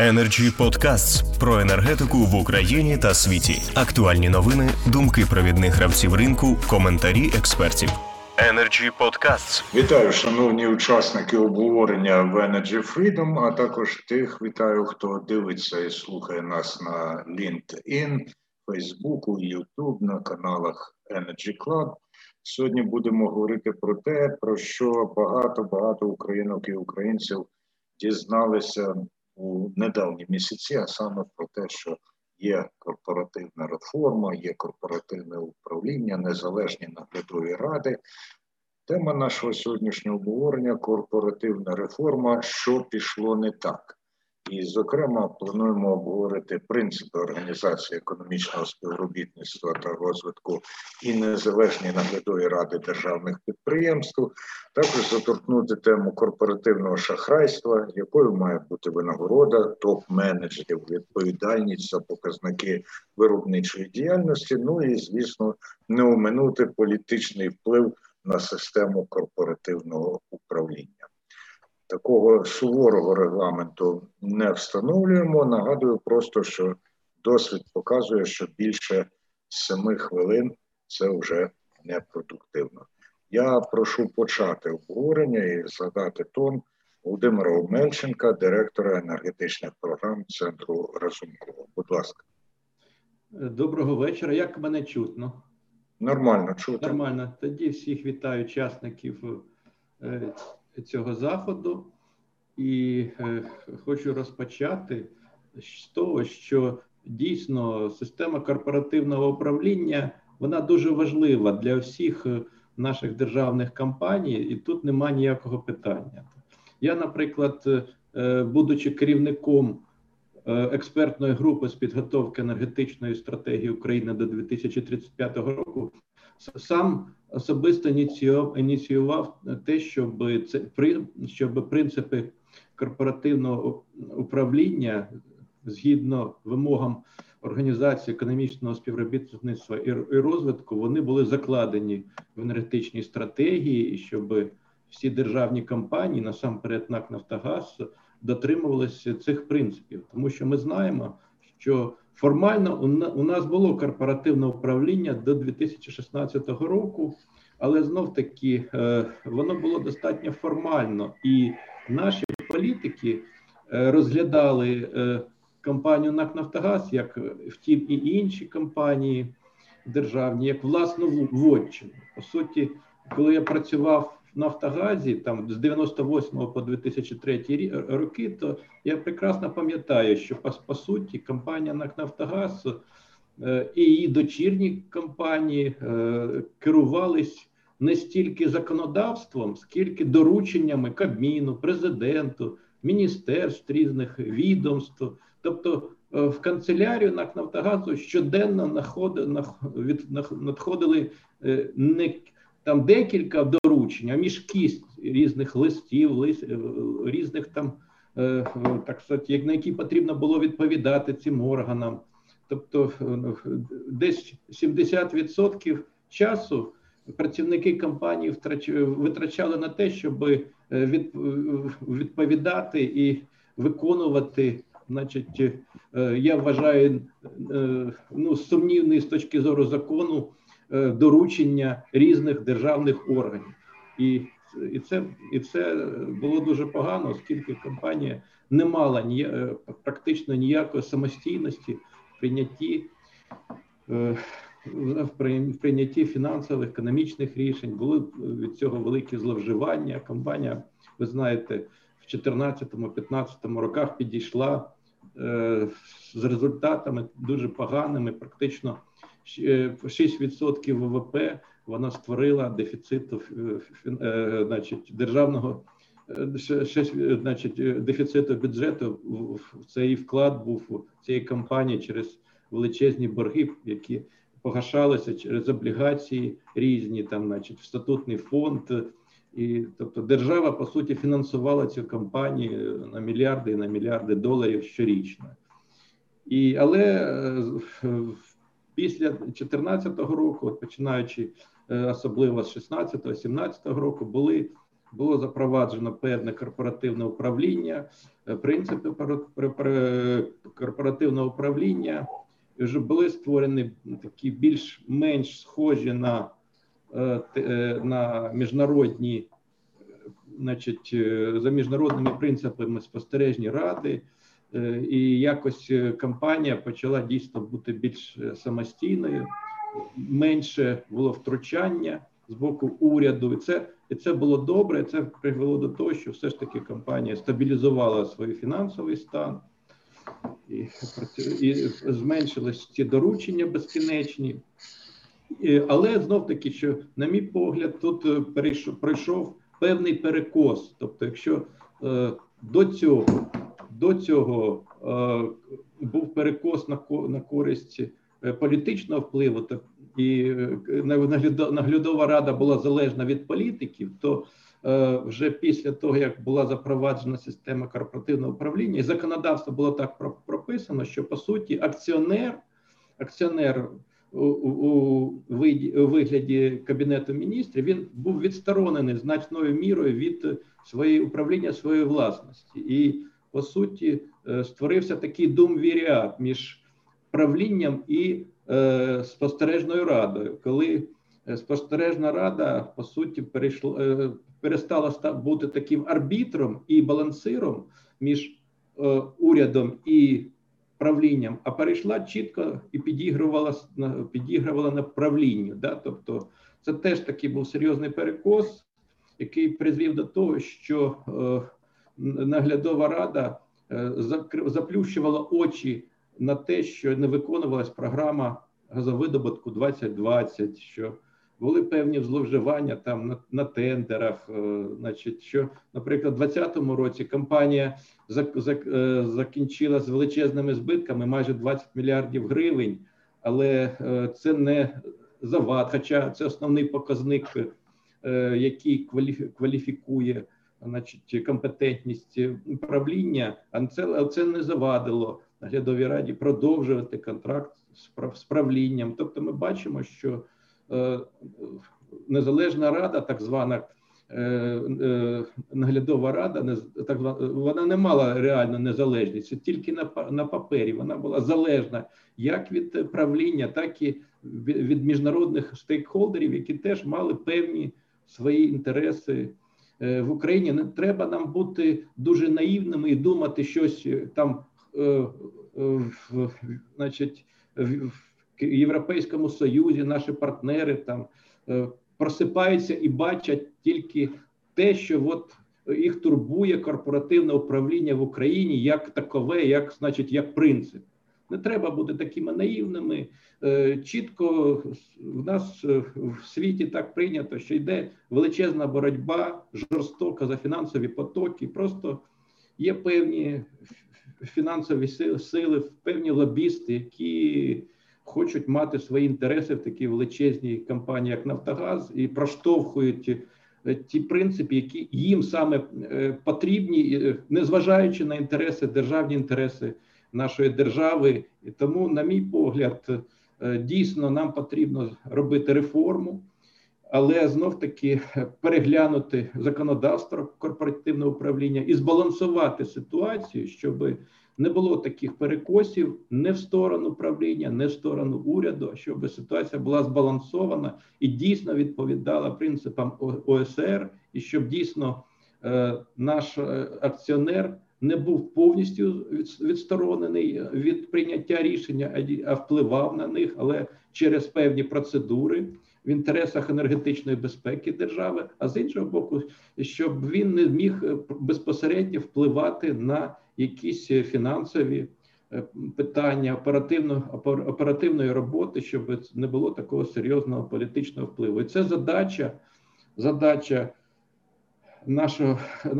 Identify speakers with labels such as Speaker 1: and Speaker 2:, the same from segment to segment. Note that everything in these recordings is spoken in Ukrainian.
Speaker 1: Energy Podcasts про енергетику в Україні та світі. Актуальні новини, думки провідних гравців ринку, коментарі експертів. Energy Podcasts.
Speaker 2: Вітаю, шановні учасники обговорення в Energy Freedom, а також тих вітаю, хто дивиться і слухає нас на LinkedIn, Facebook, YouTube, на каналах Energy Club. Сьогодні будемо говорити про те, про що багато багато українок і українців дізналися у недавні місяці, а саме про те, що є корпоративна реформа, є корпоративне управління, незалежні наглядові ради. Тема нашого сьогоднішнього обговорення корпоративна реформа, що пішло не так. І, зокрема, плануємо обговорити принципи організації економічного співробітництва та розвитку і незалежні наглядові ради державних підприємств, також заторкнути тему корпоративного шахрайства, якою має бути винагорода топ-менеджерів, відповідальність за показники виробничої діяльності. Ну і звісно, не оминути політичний вплив на систему корпоративного управління такого суворого регламенту не встановлюємо. Нагадую просто, що досвід показує, що більше семи хвилин це вже непродуктивно. Я прошу почати обговорення і задати тон Володимира Омельченка, директора енергетичних програм Центру Разумкова. Будь ласка.
Speaker 3: Доброго вечора. Як мене чутно?
Speaker 2: Нормально чутно.
Speaker 3: Нормально. Тоді всіх вітаю учасників е, цього заходу, і е, хочу розпочати з того, що дійсно система корпоративного управління вона дуже важлива для всіх е, наших державних компаній, і тут немає ніякого питання. Я, наприклад, е, будучи керівником експертної групи з підготовки енергетичної стратегії України до 2035 року, сам особисто ініціював те, щоб це щоб принципи корпоративного управління згідно вимогам організації економічного співробітництва і розвитку, вони були закладені в енергетичній стратегії, щоб всі державні компанії, насамперед НАК Нафтогаз, дотримувалися цих принципів, тому що ми знаємо, що Формально у нас було корпоративне управління до 2016 року, але знов таки е, воно було достатньо формально, і наші політики е, розглядали е, компанію НАК Нафтогаз, як втім і інші компанії державні, як власну вотчину. По суті, коли я працював Нафтогазі, там з 98 по 2003 роки, то я прекрасно пам'ятаю, що по, по суті компанія НАК Нафтогаз е, і її дочірні компанії е, керувались не стільки законодавством, скільки дорученнями Кабміну, президенту, міністерств різних відомств. Тобто е, в канцелярію НАК Нафтогазу щоденно надходили не там декілька доручень, а мішки різних листів, лист, е, різних там е, так сказати, на які потрібно було відповідати цим органам. Тобто е, десь 70% часу працівники компанії витрачали на те, щоб відповідати і виконувати. Значить, я вважаю ну сумнівний з точки зору закону Е, доручення різних державних органів, і і це і це було дуже погано, оскільки компанія не мала ні, е, практично ніякої самостійності в прийнятті е, в прийнятті фінансових економічних рішень. Були від цього великі зловживання. Компанія, ви знаєте, в 2014-2015 роках підійшла з результатами дуже поганими, практично. 6% ВВП вона створила дефіциту е, значить, державного 6, е, значить, дефіциту бюджету. Цей вклад був цієї компанії через величезні борги, які погашалися через облігації різні, там, значить, в статутний фонд. І тобто держава по суті фінансувала цю компанію на мільярди і на мільярди доларів щорічно. І але е, після 2014 року, от починаючи е, особливо з 16-17 року, були було запроваджено певне корпоративне управління, принципи корпоративного управління вже були створені такі більш-менш схожі на на міжнародні, значить, за міжнародними принципами спостережні ради. Е, і якось е, компанія почала дійсно бути більш е, самостійною, менше було втручання з боку уряду. І це і це було добре. Це привело до того, що все ж таки компанія стабілізувала свій фінансовий стан і і зменшились ці доручення безкінечні. І, але знов таки, що, на мій погляд, тут перейшов пройшов певний перекос. Тобто, якщо е, до цього до цього е, був перекос на на користь е, політичного впливу, так і е, наглядова рада була залежна від політиків, то вже після того, як була запроваджена система корпоративного управління, і законодавство було так прописано, що по суті акціонер, акціонер у, у, вигляді кабінету міністрів він був відсторонений значною мірою від своєї управління своєї власності і по суті е, створився такий думвіріат між правлінням і е, спостережною радою, коли е, спостережна рада по суті перейшла, е, перестала бути таким арбітром і балансиром між е, урядом і правлінням, а перейшла чітко і підігрувала підігрувала на правлінню. Да? Тобто це теж такий був серйозний перекос, який призвів до того, що е, наглядова рада е, заплющувала очі на те, що не виконувалась програма газовидобутку 2020, що були певні зловживання там на на тендерах. Е, значить, що, наприклад, у 2020 році компанія е, закінчила з величезними збитками майже 20 мільярдів гривень, але це не завад, хоча це основний показник, який кваліфікує значить, компетентність управління, а це, це не завадило наглядовій раді продовжувати контракт з правлінням. Тобто, ми бачимо, що е, незалежна рада, так звана е, е, наглядова рада, так вона не мала реальну незалежність, тільки на на папері. Вона була залежна як від правління, так і від міжнародних стейкхолдерів, які теж мали певні свої інтереси. В Україні не треба нам бути дуже наївними і думати щось там, значить, в Європейському Союзі, наші партнери там просипаються і бачать тільки те, що от їх турбує корпоративне управління в Україні як такове, як значить, як принцип. Не треба бути такими наївними. Е, чітко в нас е, в світі так прийнято, що йде величезна боротьба, жорстока за фінансові потоки. Просто є певні фінансові сили, певні лобісти, які хочуть мати свої інтереси в такій величезній компанії, як Нафтогаз, і проштовхують. Е, ті принципи, які їм саме потрібні, незважаючи на інтереси, державні інтереси нашої держави, і тому, на мій погляд, е, дійсно нам потрібно робити реформу, але знов таки переглянути законодавство корпоративного управління і збалансувати ситуацію, щоб не було таких перекосів не в сторону правління, не в сторону уряду, щоб ситуація була збалансована і дійсно відповідала принципам ОСР, і щоб дійсно е, наш е, акціонер не був повністю відсторонений від прийняття рішення, а впливав на них, але через певні процедури в інтересах енергетичної безпеки держави, а з іншого боку, щоб він не міг безпосередньо впливати на якісь фінансові е, питання оперативно, оперативної роботи, щоб не було такого серйозного політичного впливу. І це задача, задача нашого,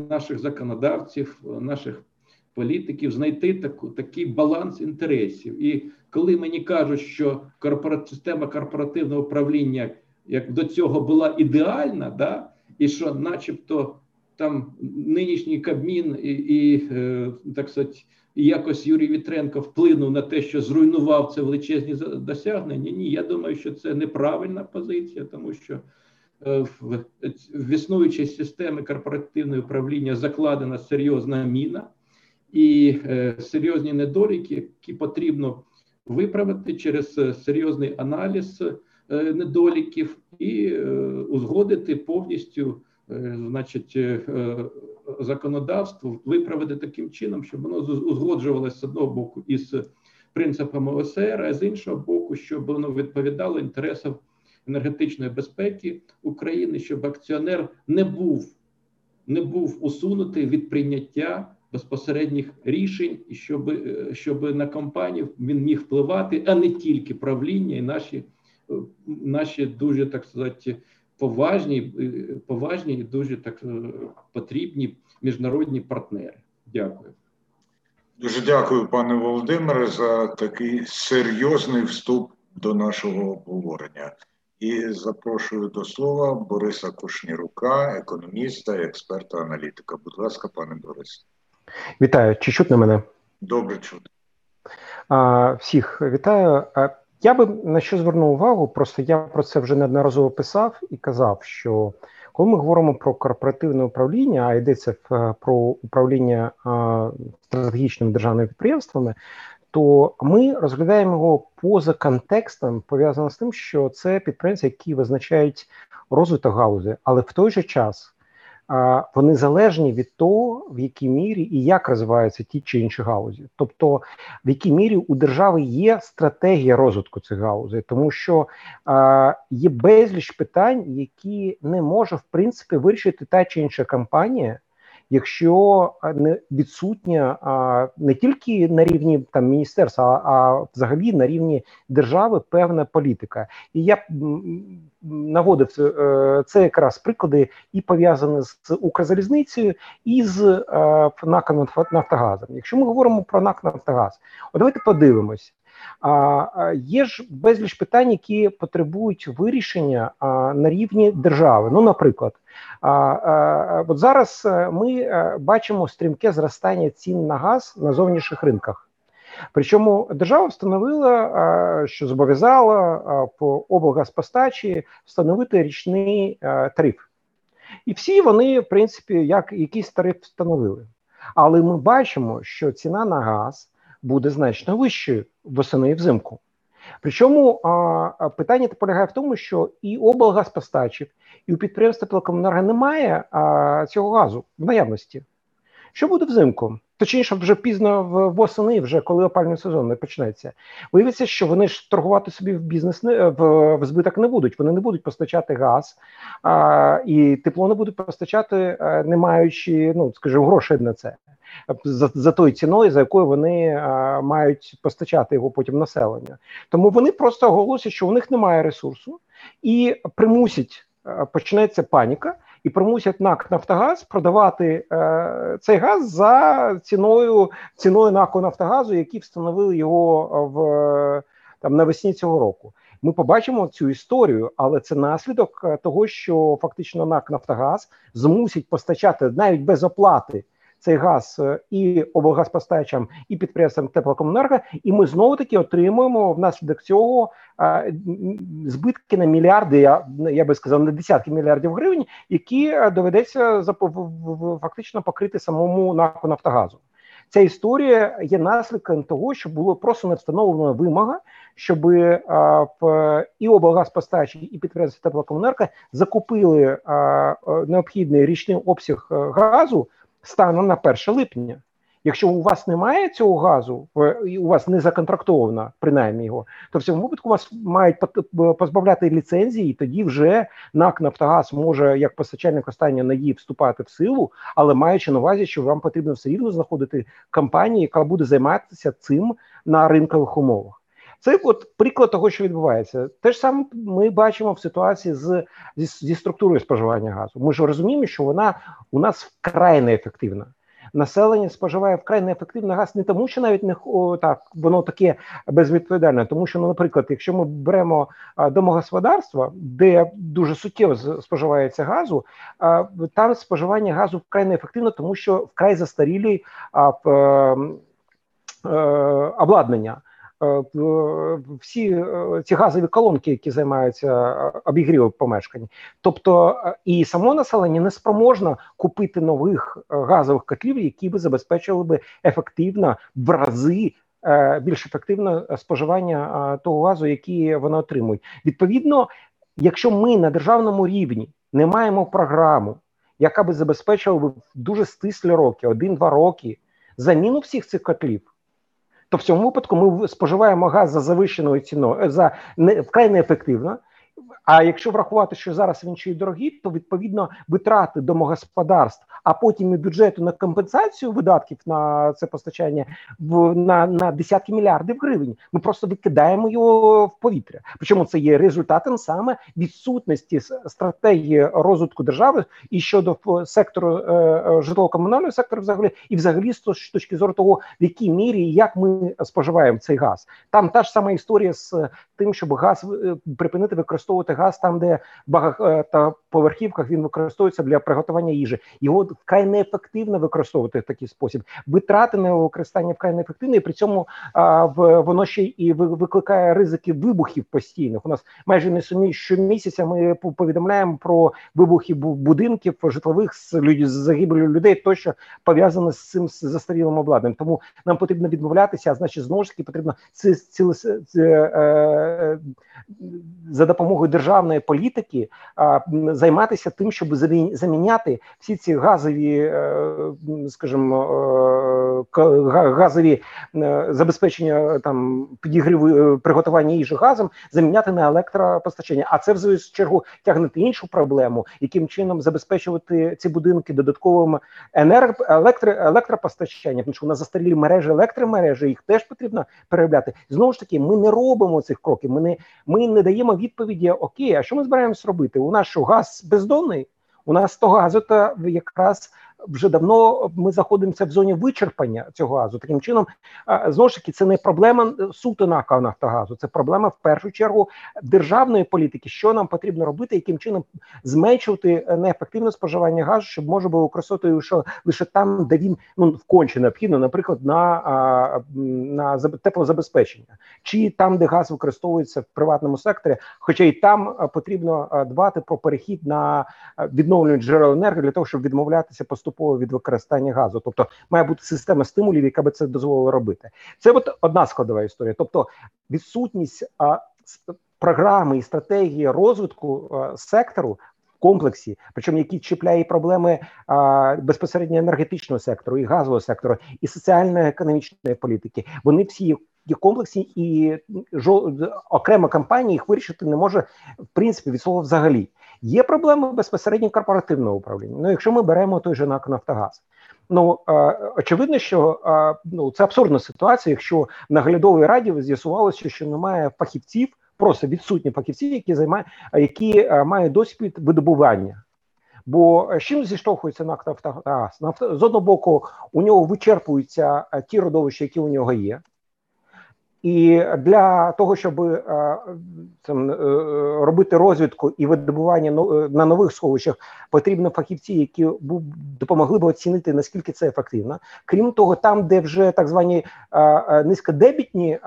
Speaker 3: наших законодавців, наших політиків знайти таку, такий баланс інтересів. І коли мені кажуть, що корпорат, система корпоративного управління як до цього була ідеальна, да, і що, начебто, там нинішній Кабмін і, і е, так сказати, якось Юрій Вітренко вплинув на те, що зруйнував це величезні досягнення. Ні, я думаю, що це неправильна позиція, тому що в існуючій системі корпоративного управління закладена серйозна міна і серйозні недоліки, які потрібно виправити через серйозний аналіз недоліків і узгодити повністю, значить, законодавство виправити таким чином, щоб воно узгоджувалося з одного боку із принципами ОСР, а з іншого боку, щоб воно відповідало інтересам енергетичної безпеки України, щоб акціонер не був не був усунутий від прийняття безпосередніх рішень, і щоб щоб на компанію він міг впливати, а не тільки правління і наші наші дуже так сказати поважні, поважні і дуже так потрібні міжнародні партнери. Дякую.
Speaker 2: Дуже дякую, пане Володимире, за такий серйозний вступ до нашого обговорення. І запрошую до слова Бориса Кушнірука, економіста, експерта, аналітика. Будь ласка, пане Борисе.
Speaker 4: Вітаю, чи чутно мене?
Speaker 2: Добре чути.
Speaker 4: Всіх вітаю. Я би на що звернув увагу, просто я про це вже неодноразово писав і казав, що коли ми говоримо про корпоративне управління, а йдеться про управління стратегічними державними підприємствами, то ми розглядаємо його поза контекстом, пов'язано з тим, що це підприємства, які визначають розвиток галузі, але в той же час вони залежні від того, в якій мірі і як розвиваються ті чи інші галузі, тобто в якій мірі у держави є стратегія розвитку цих галузей, тому що а, є безліч питань, які не може в принципі вирішити та чи інша компанія якщо не відсутня не тільки на рівні там міністерства, а взагалі на рівні держави певна політика. І я наводив е, це якраз приклади і пов'язані з Укрзалізницею і з е, НАК Нафтогазом. Якщо ми говоримо про НАК Нафтогаз, от давайте подивимось. Є ж безліч питань, які потребують вирішення на рівні держави. Ну, наприклад, от зараз е, ми е, бачимо стрімке зростання цін на газ на зовнішніх ринках. Причому держава встановила, що зобов'язала по облгазпостачі встановити річний е, тариф. І всі вони, в принципі, як якийсь тариф встановили. Але ми бачимо, що ціна на газ буде значно вищою восени і взимку. Причому а, питання полягає в тому, що і облгазпостачів, і у підприємства телекомунерго немає а, цього газу в наявності. Що буде взимку? Точніше, вже пізно в восени, вже коли опальний сезон не почнеться. Виявиться, що вони ж торгувати собі в бізнес не в, в збиток не будуть. Вони не будуть постачати газ а, і тепло не будуть постачати, а, не маючи, ну скажімо, грошей на це за за тою ціною, за якою вони а, мають постачати його потім населення. Тому вони просто оголосять, що у них немає ресурсу, і примусять а, почнеться паніка. І примусять НАК Нафтогаз продавати е, цей газ за ціною ціною НАКу Нафтогазу, які встановили його в там навесні цього року. Ми побачимо цю історію, але це наслідок того, що фактично НАК Нафтогаз змусить постачати навіть без оплати цей газ е, і облгазпостачам, і підприємствам теплокомунерго, і ми знову таки отримуємо внаслідок цього збитки на мільярди. Я я би сказав, на десятки мільярдів гривень, які е, доведеться фактично покрити самому НАКу Нафтогазу. Ця історія є наслідком того, що було просто не встановлена вимога, щоб а, в і облгазпостачі, і підприємства теплокомунерго закупили необхідний річний обсяг е, газу станом на 1 липня. Якщо у вас немає цього газу, у вас не законтрактовано принаймні його, то в цьому випадку вас мають позбавляти ліцензії, і тоді вже НАК Нафтогаз може як постачальник останньої надії вступати в силу, але маючи на увазі, що вам потрібно все рівно знаходити компанію, яка буде займатися цим на ринкових умовах. Це от приклад того, що відбувається. Те ж саме ми бачимо в ситуації з зі, зі структурою споживання газу. Ми ж розуміємо, що вона у нас вкрай неефективна. Населення споживає вкрай неефективний газ не тому, що навіть не так воно таке безвідповідальне, тому що, ну, наприклад, якщо ми беремо а, домогосподарства, де дуже суттєво споживається газу, а, там споживання газу вкрай неефективно, тому що вкрай застарілі а, п, е, обладнання. Всі ці газові колонки, які займаються обігрівом помешкань. Тобто і само населення не спроможно купити нових газових котлів, які би забезпечили би ефективно в рази. Більш ефективне споживання того газу, який вони отримують. Відповідно, якщо ми на державному рівні не маємо програму, яка би забезпечила дуже стислі роки, один-два роки, заміну всіх цих котлів, то в цьому випадку ми споживаємо газ за завищеною ціною за не вкрай неефективно. А якщо врахувати, що зараз він ще й дорогий, то відповідно витрати домогосподарств, а потім і бюджету на компенсацію видатків на це постачання в на на десятки мільярдів гривень. Ми просто викидаємо його в повітря. Причому це є результатом саме відсутності стратегії розвитку держави і щодо сектору е, е, житлово-комунального сектору, взагалі, і взагалі з точки зору того, в якій мірі і як ми споживаємо цей газ. Там та ж сама історія з тим, щоб газ е, припинити використовувати газ там, де в багатоповерхівках він використовується для приготування їжі. Його вкрай неефективно використовувати в такий спосіб. Витрати на його використання вкрай неефективні, і при цьому а, в воно ще і викликає ризики вибухів постійних. У нас майже не сумі щомісяця ми повідомляємо про вибухи будинків житлових з людей з загибелю людей, тощо пов'язане з цим застарілим обладнанням. Тому нам потрібно відмовлятися, а значить знову ж таки потрібно ці, ці, ці, е, за допомогою державної політики займатися тим, щоб заміняти всі ці газові, е, скажімо, е, газові е, забезпечення там підігріву приготування їжі газом, заміняти на електропостачання. А це в свою чергу тягне іншу проблему, яким чином забезпечувати ці будинки додатковим енерго електро, електропостачанням, тому що у нас застарілі мережі електромережі, їх теж потрібно переробляти. Знову ж таки, ми не робимо цих кроків. Ми не ми не даємо відповіді: Окей, а що ми збираємось робити? У нас що газ бездонний? У нас того газу то якраз вже давно ми знаходимося в зоні вичерпання цього газу. Таким чином, знову ж таки, це не проблема суто НАК Нафтогазу, це проблема в першу чергу державної політики. Що нам потрібно робити, яким чином зменшувати неефективне споживання газу, щоб можна було використовувати лише там, де він ну вконче необхідно, наприклад, на на теплозабезпечення, чи там, де газ використовується в приватному секторі, хоча і там потрібно дбати про перехід на відновлювані джерела енергії для того, щоб відмовлятися поступово поступово від використання газу. Тобто має бути система стимулів, яка би це дозволила робити. Це от одна складова історія. Тобто, відсутність а, програми і стратегії розвитку а, сектору. Комплексі, причому які чіпляє проблеми а, безпосередньо енергетичного сектору, і газового сектору, і соціально-економічної політики. Вони всі є комплексні, і жо, окрема компанія їх вирішити не може в принципі від слова взагалі. Є проблеми безпосередньо корпоративного управління. Ну, якщо ми беремо той же НАК Нафтогаз. Ну очевидно, що ну це абсурдна ситуація, якщо наглядовій раді з'ясувалося, що немає фахівців, просто відсутні фахівці, які займають, які мають досвід видобування. Бо з чим зіштовхується НАК Нафтогаз? з одного боку, у нього вичерпуються ті родовища, які у нього є. І для того, щоб е, там, е, робити розвідку і видобування е, на нових сховищах, потрібно фахівці, які допомогли б оцінити наскільки це ефективно. Крім того, там, де вже так звані низькодебітні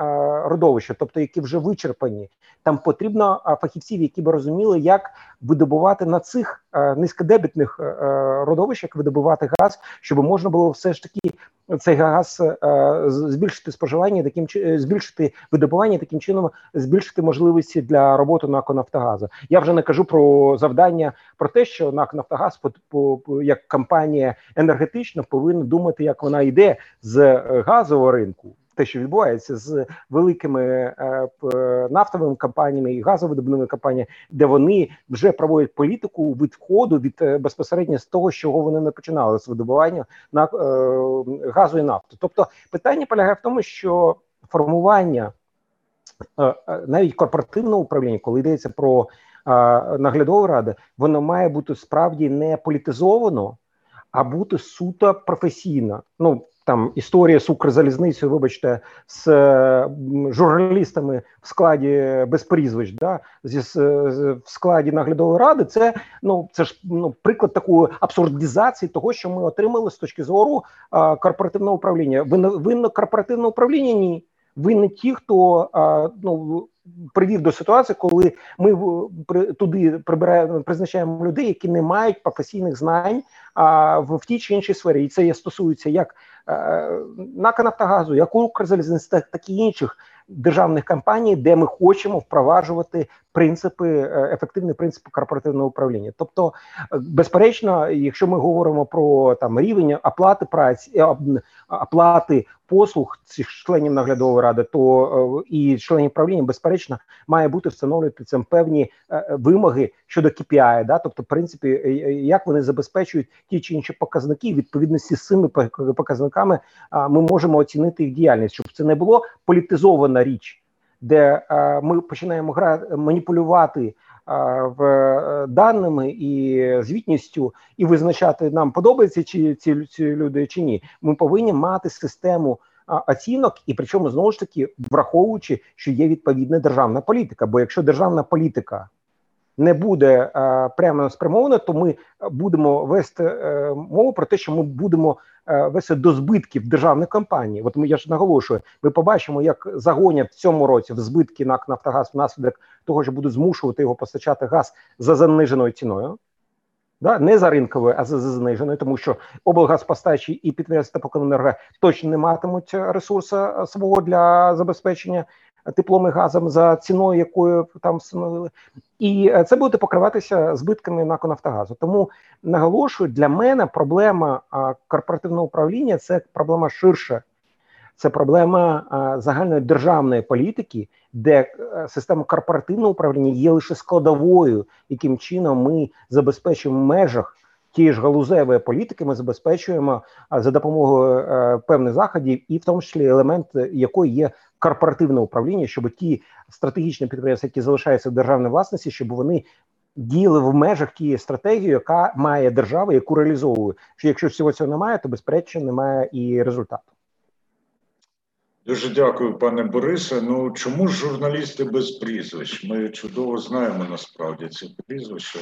Speaker 4: родовища, тобто які вже вичерпані, там потрібно фахівців, які б розуміли, як видобувати на цих низькодебітних родовищах видобувати газ, щоб можна було все ж таки цей газ збільшити споживання, таким збільшити збільшити видобування, таким чином збільшити можливості для роботи НАК «Нафтогазу». Я вже не кажу про завдання про те, що НАК «Нафтогаз» як компанія енергетична повинна думати, як вона йде з е, газового ринку. Те, що відбувається з великими е, нафтовими компаніями і газовидобувними компаніями, де вони вже проводять політику відходу від е, безпосередньо з того, з чого вони не починали з видобування на е, газу і нафту. Тобто питання полягає в тому, що формування навіть корпоративного управління, коли йдеться про наглядову раду, воно має бути справді не політизовано, а бути суто професійно. Ну там історія з Укрзалізницею, вибачте, з журналістами в складі без прізвищ, да, зі в складі наглядової ради, це ну це ж ну приклад такої абсурдізації того, що ми отримали з точки зору а, корпоративного управління. Винно, винно корпоративне управління ні. Винні ті, хто ну привів до ситуації, коли ми туди прибираємо призначаємо людей, які не мають професійних знань а, в, в тій чи іншій сфері, і це стосується як е, НАК «Нафтогазу», як Укрзалізниці, так і інших державних компаній, де ми хочемо впроваджувати принципи е, ефективні принципи корпоративного управління. Тобто, е, безперечно, якщо ми говоримо про там рівень оплати праці е, оплати послуг цих членів наглядової ради, то і членів правління, безперечно, має бути встановлювати цим певні вимоги щодо KPI, да, тобто, в принципі, як вони забезпечують ті чи інші показники, відповідності з цими показниками ми можемо оцінити їх діяльність, щоб це не було політизована річ де е, ми починаємо грати маніпулювати е, в е, даними і звітністю, і визначати нам подобається чи ці, ці люди чи ні. Ми повинні мати систему. Оцінок, і причому знову ж таки враховуючи, що є відповідна державна політика. Бо якщо державна політика не буде е, прямо спрямована, то ми будемо вести е, мову про те, що ми будемо Е, весе до збитків державних компаній. От ми я ж наголошую, ми побачимо, як загонять в цьому році в збитки НАК Нафтогаз внаслідок того, що будуть змушувати його постачати газ за заниженою ціною. Да, не за ринковою, а за заниженою, тому що облгазпостачі і підприємства теплокомуненерго точно не матимуть ресурсу свого для забезпечення теплом і газом за ціною, якою там встановили, і е, це буде покриватися збитками на Нафтогазу. Тому наголошую, для мене проблема корпоративного управління це проблема ширша. Це проблема загальної державної політики, де е, система корпоративного управління є лише складовою, яким чином ми забезпечуємо в межах тієї ж галузевої політики. Ми забезпечуємо за допомогою е, певних заходів, і в тому числі елемент якої є корпоративне управління, щоб ті стратегічні підприємства, які залишаються в державній власності, щоб вони діяли в межах тієї стратегії, яка має держава, яку реалізовує. Що якщо всього цього немає, то безперечно немає і результату.
Speaker 2: Дуже дякую, пане Борисе. Ну чому ж журналісти без прізвищ? Ми чудово знаємо насправді ці прізвища.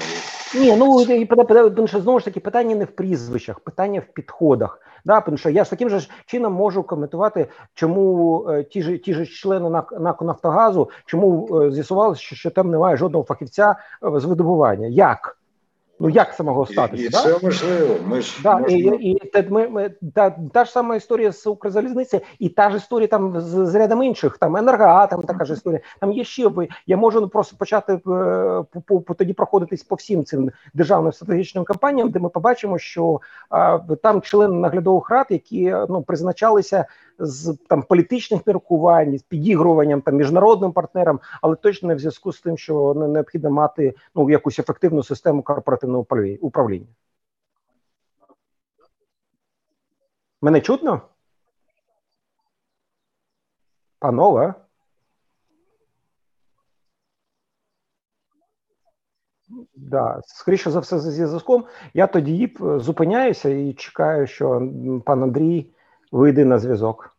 Speaker 4: Ні, ну тому що знову ж таки питання не в прізвищах, питання в підходах. Да, тому що я ж таким же чином можу коментувати, чому е, ті ж ті ж члени НАК Нафтогазу, чому е, з'ясувалося, що, що там немає жодного фахівця е, з видобування. Як? Ну як це могло статися? І,
Speaker 2: і да? це можливо. Ми ж
Speaker 4: да, можемо... і, і, і ми, ми, та, та ж сама історія з Укрзалізниці, і та ж історія там з, з рядом інших, там енергоатом, така ж історія. Там є ще я можу просто почати по, по, по тоді проходитись по всім цим державним стратегічним кампаніям, де ми побачимо, що а, там члени наглядових рад, які ну призначалися з там політичних міркувань, з підігруванням там міжнародним партнерам, але точно в зв'язку з тим, що необхідно мати ну якусь ефективну систему корпоративного управління. Мене чутно? Панове? Да, скоріше за все, зі зв'язком. Я тоді зупиняюся і чекаю, що пан Андрій вийде на зв'язок.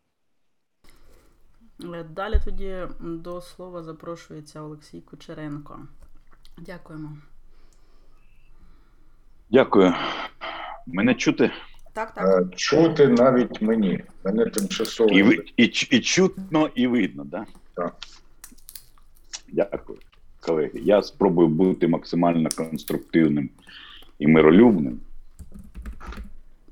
Speaker 5: Е, далі тоді до слова запрошується Олексій Кучеренко. Дякуємо.
Speaker 6: Дякую. Мене чути?
Speaker 5: Так, так.
Speaker 2: Е, чути навіть мені. Мене тимчасово.
Speaker 6: І і, і чутно, і видно, да?
Speaker 2: так?
Speaker 6: Дякую, колеги. Я спробую бути максимально конструктивним і миролюбним.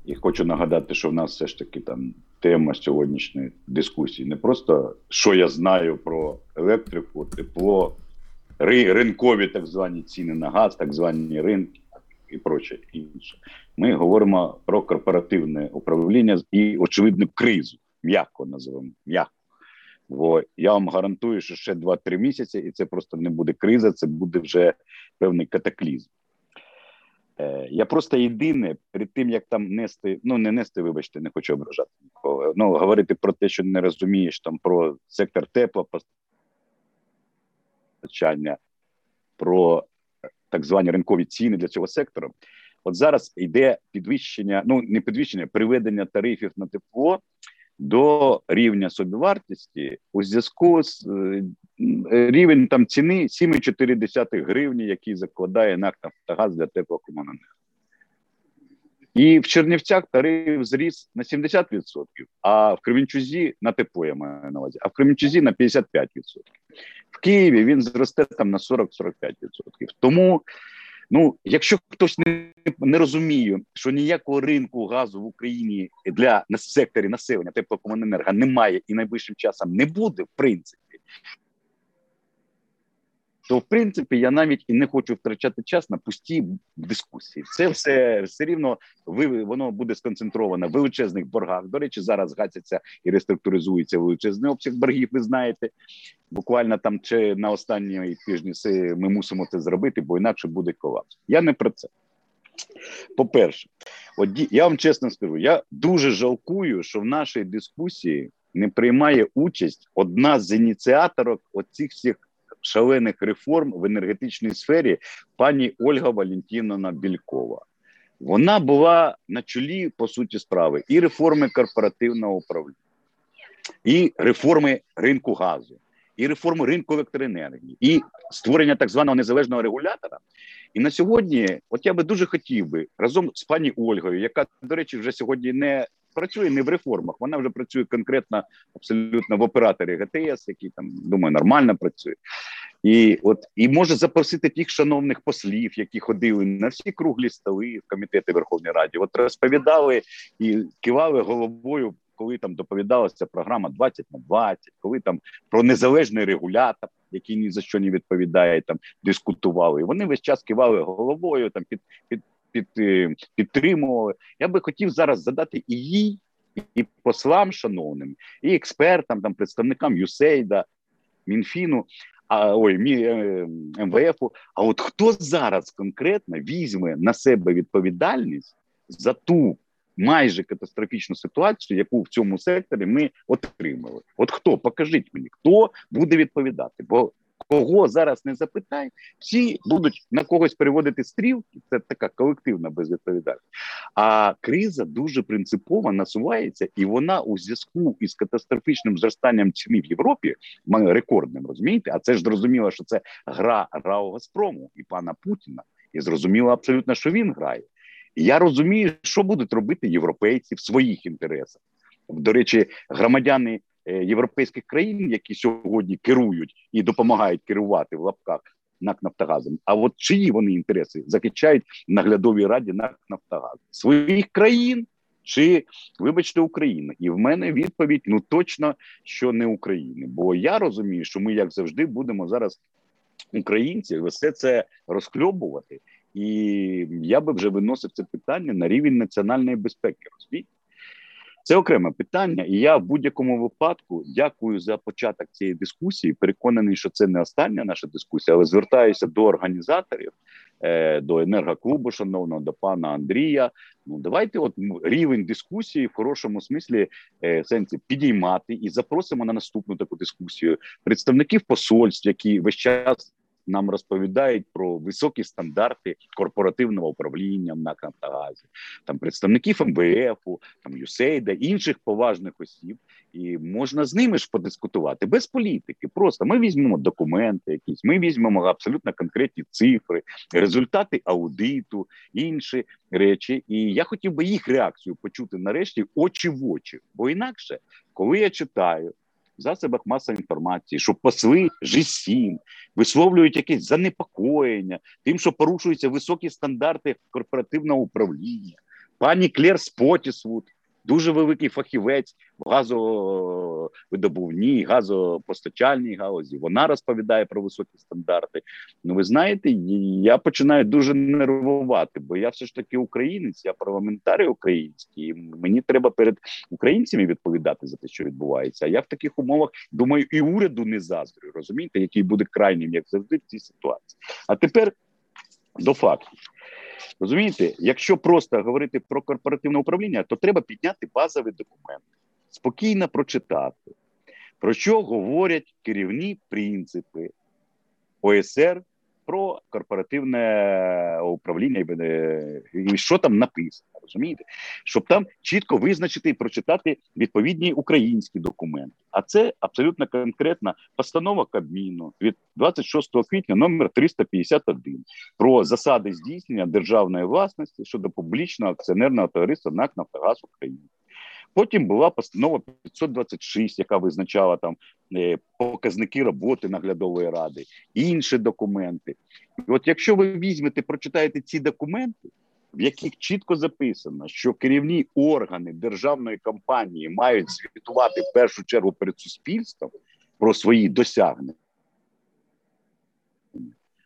Speaker 6: І хочу нагадати, що в нас все ж таки там тема сьогоднішньої дискусії не просто що я знаю про електрику, тепло, ринкові так звані ціни на газ, так звані ринки і проче інше. Ми говоримо про корпоративне управління і очевидну кризу. М'яко називаємо м'яко. Бо я вам гарантую, що ще 2-3 місяці, і це просто не буде криза, це буде вже певний катаклізм. Е, я просто єдине перед тим як там нести, ну не нести, вибачте, не хочу ображати нікого. Ну говорити про те, що не розумієш там про сектор теплопостачання, про так звані ринкові ціни для цього сектору. От зараз йде підвищення, ну не підвищення, приведення тарифів на тепло до рівня собівартості у зв'язку з е, рівень там ціни 7,4 гривні, який закладає НАК «Нафтогаз» для теплокомуненерго. І в Чернівцях тариф зріс на 70%, а в Кременчузі на тепло я маю на увазі, а в Кременчузі на 55%. В Києві він зросте там на 40-45%. Тому, ну, якщо хтось не не розуміє, що ніякого ринку газу в Україні для на секторі населення теплокомуненерго немає і найближчим часом не буде, в принципі, то в принципі я навіть і не хочу втрачати час на пусті дискусії. Це все все рівно воно буде сконцентровано в величезних боргах. До речі, зараз гасяться і реструктуризується величезний обсяг боргів. Ви знаєте, буквально там чи на останні тижні ми мусимо це зробити, бо інакше буде колапс. Я не про це. По-перше, от я вам чесно скажу, я дуже жалкую, що в нашій дискусії не приймає участь одна з ініціаторок оцих всіх шалених реформ в енергетичній сфері пані Ольга Валентиновна Бількова. Вона була на чолі по суті справи і реформи корпоративного управління, і реформи ринку газу, і реформи ринку електроенергії, і створення так званого незалежного регулятора. І на сьогодні, от я би дуже хотів би разом з пані Ольгою, яка, до речі, вже сьогодні не працює не в реформах, вона вже працює конкретно абсолютно в операторі ГТС, який там думаю нормально працює, і от і може запросити тих шановних послів, які ходили на всі круглі столи в комітети Верховної Раді. От розповідали і кивали головою. Коли там доповідалася програма 20 на 20, коли там про незалежний регулятор, який ні за що не відповідає, там дискутували. Вони весь час кивали головою, там під під під, е, підтримували. Я би хотів зараз задати і їй, і послам, шановним, і експертам, там представникам ЮСЕЙДа, Мінфіну, а ой, мі, е, МВФу. А от хто зараз конкретно візьме на себе відповідальність за ту майже катастрофічну ситуацію, яку в цьому секторі ми отримали? От хто покажіть мені, хто буде відповідати? Бо кого зараз не запитай, всі будуть на когось переводити стрілки. Це така колективна безвідповідальність. А криза дуже принципово насувається, і вона у зв'язку із катастрофічним зростанням ціни в Європі, рекордним розумієте, а це ж зрозуміло, що це гра РАО Газпрому і пана Путіна, і зрозуміло абсолютно, що він грає. Я розумію, що будуть робити європейці в своїх інтересах. До речі, громадяни європейських країн, які сьогодні керують і допомагають керувати в лапках НАК Нафтогазом. А от чиї вони інтереси захищають наглядовій раді НАК Нафтогаз своїх країн чи, вибачте, України? І в мене відповідь ну точно що не України. Бо я розумію, що ми, як завжди, будемо зараз українці все це розкльобувати. І я би вже виносив це питання на рівень національної безпеки. розумієте? Це окреме питання, і я в будь-якому випадку дякую за початок цієї дискусії. Переконаний, що це не остання наша дискусія, але звертаюся до організаторів, е, до енергоклубу, шановного до пана Андрія. Ну давайте, от рівень дискусії в хорошому смислі е, сенсі підіймати і запросимо на наступну таку дискусію представників посольств, які весь час нам розповідають про високі стандарти корпоративного управління на Нафтогазі, там представників МВФ, там ЮСЕЙДа, інших поважних осіб, і можна з ними ж подискутувати без політики. Просто ми візьмемо документи, якісь ми візьмемо абсолютно конкретні цифри, результати аудиту, інші речі. І я хотів би їх реакцію почути нарешті очі в очі, бо інакше, коли я читаю засобах масової інформації, що посли G7 висловлюють якесь занепокоєння, тим, що порушуються високі стандарти корпоративного управління. Пані Клер Спотісвуд дуже великий фахівець в газовидобувній, газопостачальній галузі. Вона розповідає про високі стандарти. Ну, ви знаєте, я починаю дуже нервувати, бо я все ж таки українець, я парламентарій український. і Мені треба перед українцями відповідати за те, що відбувається. А я в таких умовах думаю, і уряду не заздрю, розумієте, який буде крайнім, як завжди, в цій ситуації. А тепер до фактів. Розумієте, якщо просто говорити про корпоративне управління, то треба підняти базовий документ, спокійно прочитати, про що говорять керівні принципи ОСР про корпоративне управління і що там написано. Розумієте, щоб там чітко визначити і прочитати відповідні українські документи. А це абсолютно конкретна постанова Кабміну від 26 квітня номер 351 про засади здійснення державної власності щодо публічного акціонерного товариства НАК «Нафтогаз України. Потім була постанова 526, яка визначала там е, показники роботи наглядової ради, інші документи. І От якщо ви візьмете, прочитаєте ці документи, в яких чітко записано, що керівні органи державної компанії мають звітувати в першу чергу перед суспільством про свої досягнення.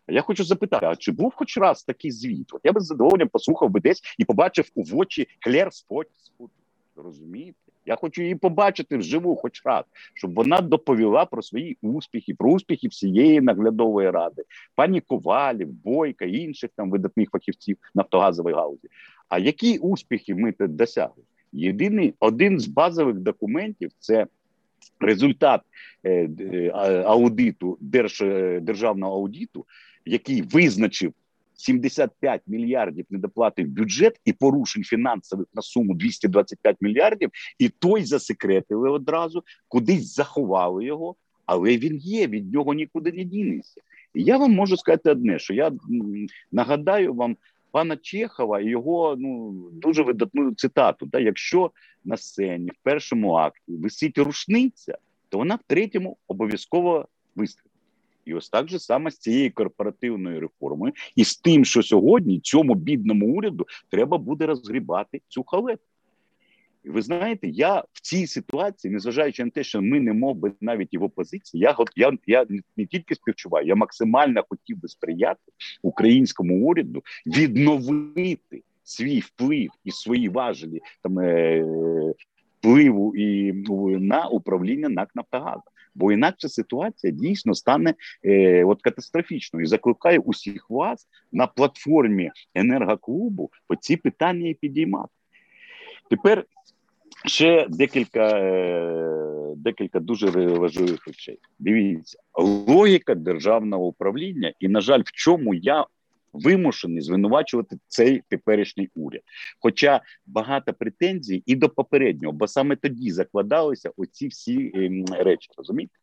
Speaker 6: Я хочу запитати: а чи був хоч раз такий звіт? От я би з задоволенням послухав би десь і побачив у вочі Клер Спотсфуд. Розумієте? Я хочу її побачити вживу, хоч раз, щоб вона доповіла про свої успіхи, про успіхи всієї наглядової ради, пані Ковалів, Бойка, інших там видатних фахівців нафтогазової галузі. А які успіхи ми досягли? Єдиний один з базових документів це результат е, е, аудиту держ, е, державного аудиту, який визначив 75 мільярдів недоплати в бюджет і порушень фінансових на суму 225 мільярдів, і той засекретили одразу, кудись заховали його, але він є, від нього нікуди не дінеться. І я вам можу сказати одне: що я нагадаю вам пана Чехова і його ну дуже видатну цитату: да, якщо на сцені в першому акті висить рушниця, то вона в третьому обов'язково вистрілить. І ось так же саме з цією корпоративною реформою, і з тим, що сьогодні цьому бідному уряду треба буде розгрібати цю халепу. І ви знаєте, я в цій ситуації, незважаючи на те, що ми не мов би навіть і в опозиції, я я, я не тільки співчуваю, я максимально хотів би сприяти українському уряду відновити свій вплив і свої важелі там е, впливу і ну, на управління НАК Нафтогазом бо інакше ситуація дійсно стане е, от катастрофічною. І закликаю усіх вас на платформі енергоклубу ці питання і підіймати. Тепер ще декілька е, декілька дуже важливих речей. Дивіться, логіка державного управління, і, на жаль, в чому я вимушений звинувачувати цей теперішній уряд. Хоча багато претензій і до попереднього, бо саме тоді закладалися оці всі ем, речі. Розумієте?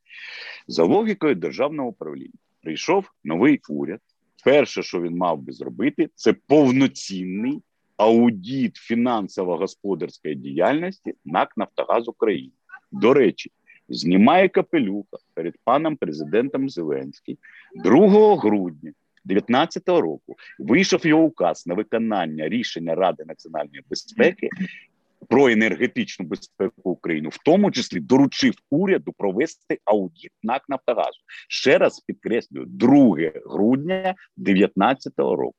Speaker 6: За логікою державного управління прийшов новий уряд. Перше, що він мав би зробити, це повноцінний аудіт фінансово-господарської діяльності НАК Нафтогаз України. До речі, знімає капелюха перед паном президентом Зеленським 2 грудня 2019 року вийшов його указ на виконання рішення Ради національної безпеки про енергетичну безпеку України, в тому числі доручив уряду провести аудіт НАК Нафтогазу. Ще раз підкреслюю, 2 грудня 2019 року.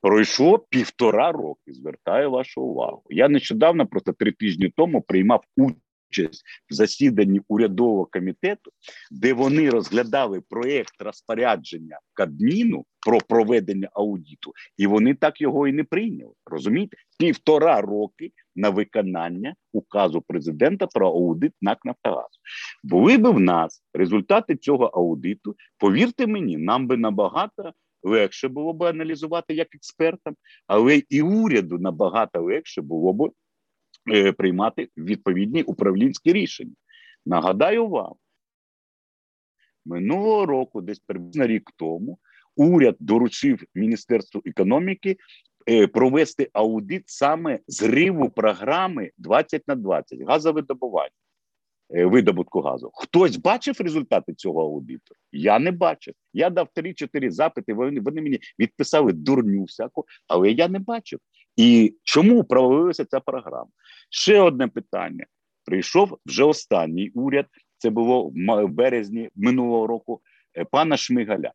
Speaker 6: Пройшло півтора роки. Звертаю вашу увагу. Я нещодавно, просто три тижні тому, приймав участь в засіданні урядового комітету, де вони розглядали проєкт розпорядження Кабміну про проведення аудіту, і вони так його і не прийняли. Розумієте, півтора роки на виконання указу президента про аудит НАК «Нафтогаз». Були би в нас результати цього аудиту. Повірте мені, нам би набагато. Легше було б аналізувати як експертам, але і уряду набагато легше було б приймати відповідні управлінські рішення. Нагадаю вам, минулого року, десь приблизно рік тому, уряд доручив Міністерству економіки е, провести аудит саме зриву програми 20 на 20 газовидобування. Е, видобутку газу. Хтось бачив результати цього аудиту? Я не бачив. Я дав 3-4 запити. Вони вони мені відписали дурню всяку, але я не бачив. І чому провалилася ця програма? Ще одне питання: прийшов вже останній уряд. Це було в березні минулого року. Е, пана Шмигаля.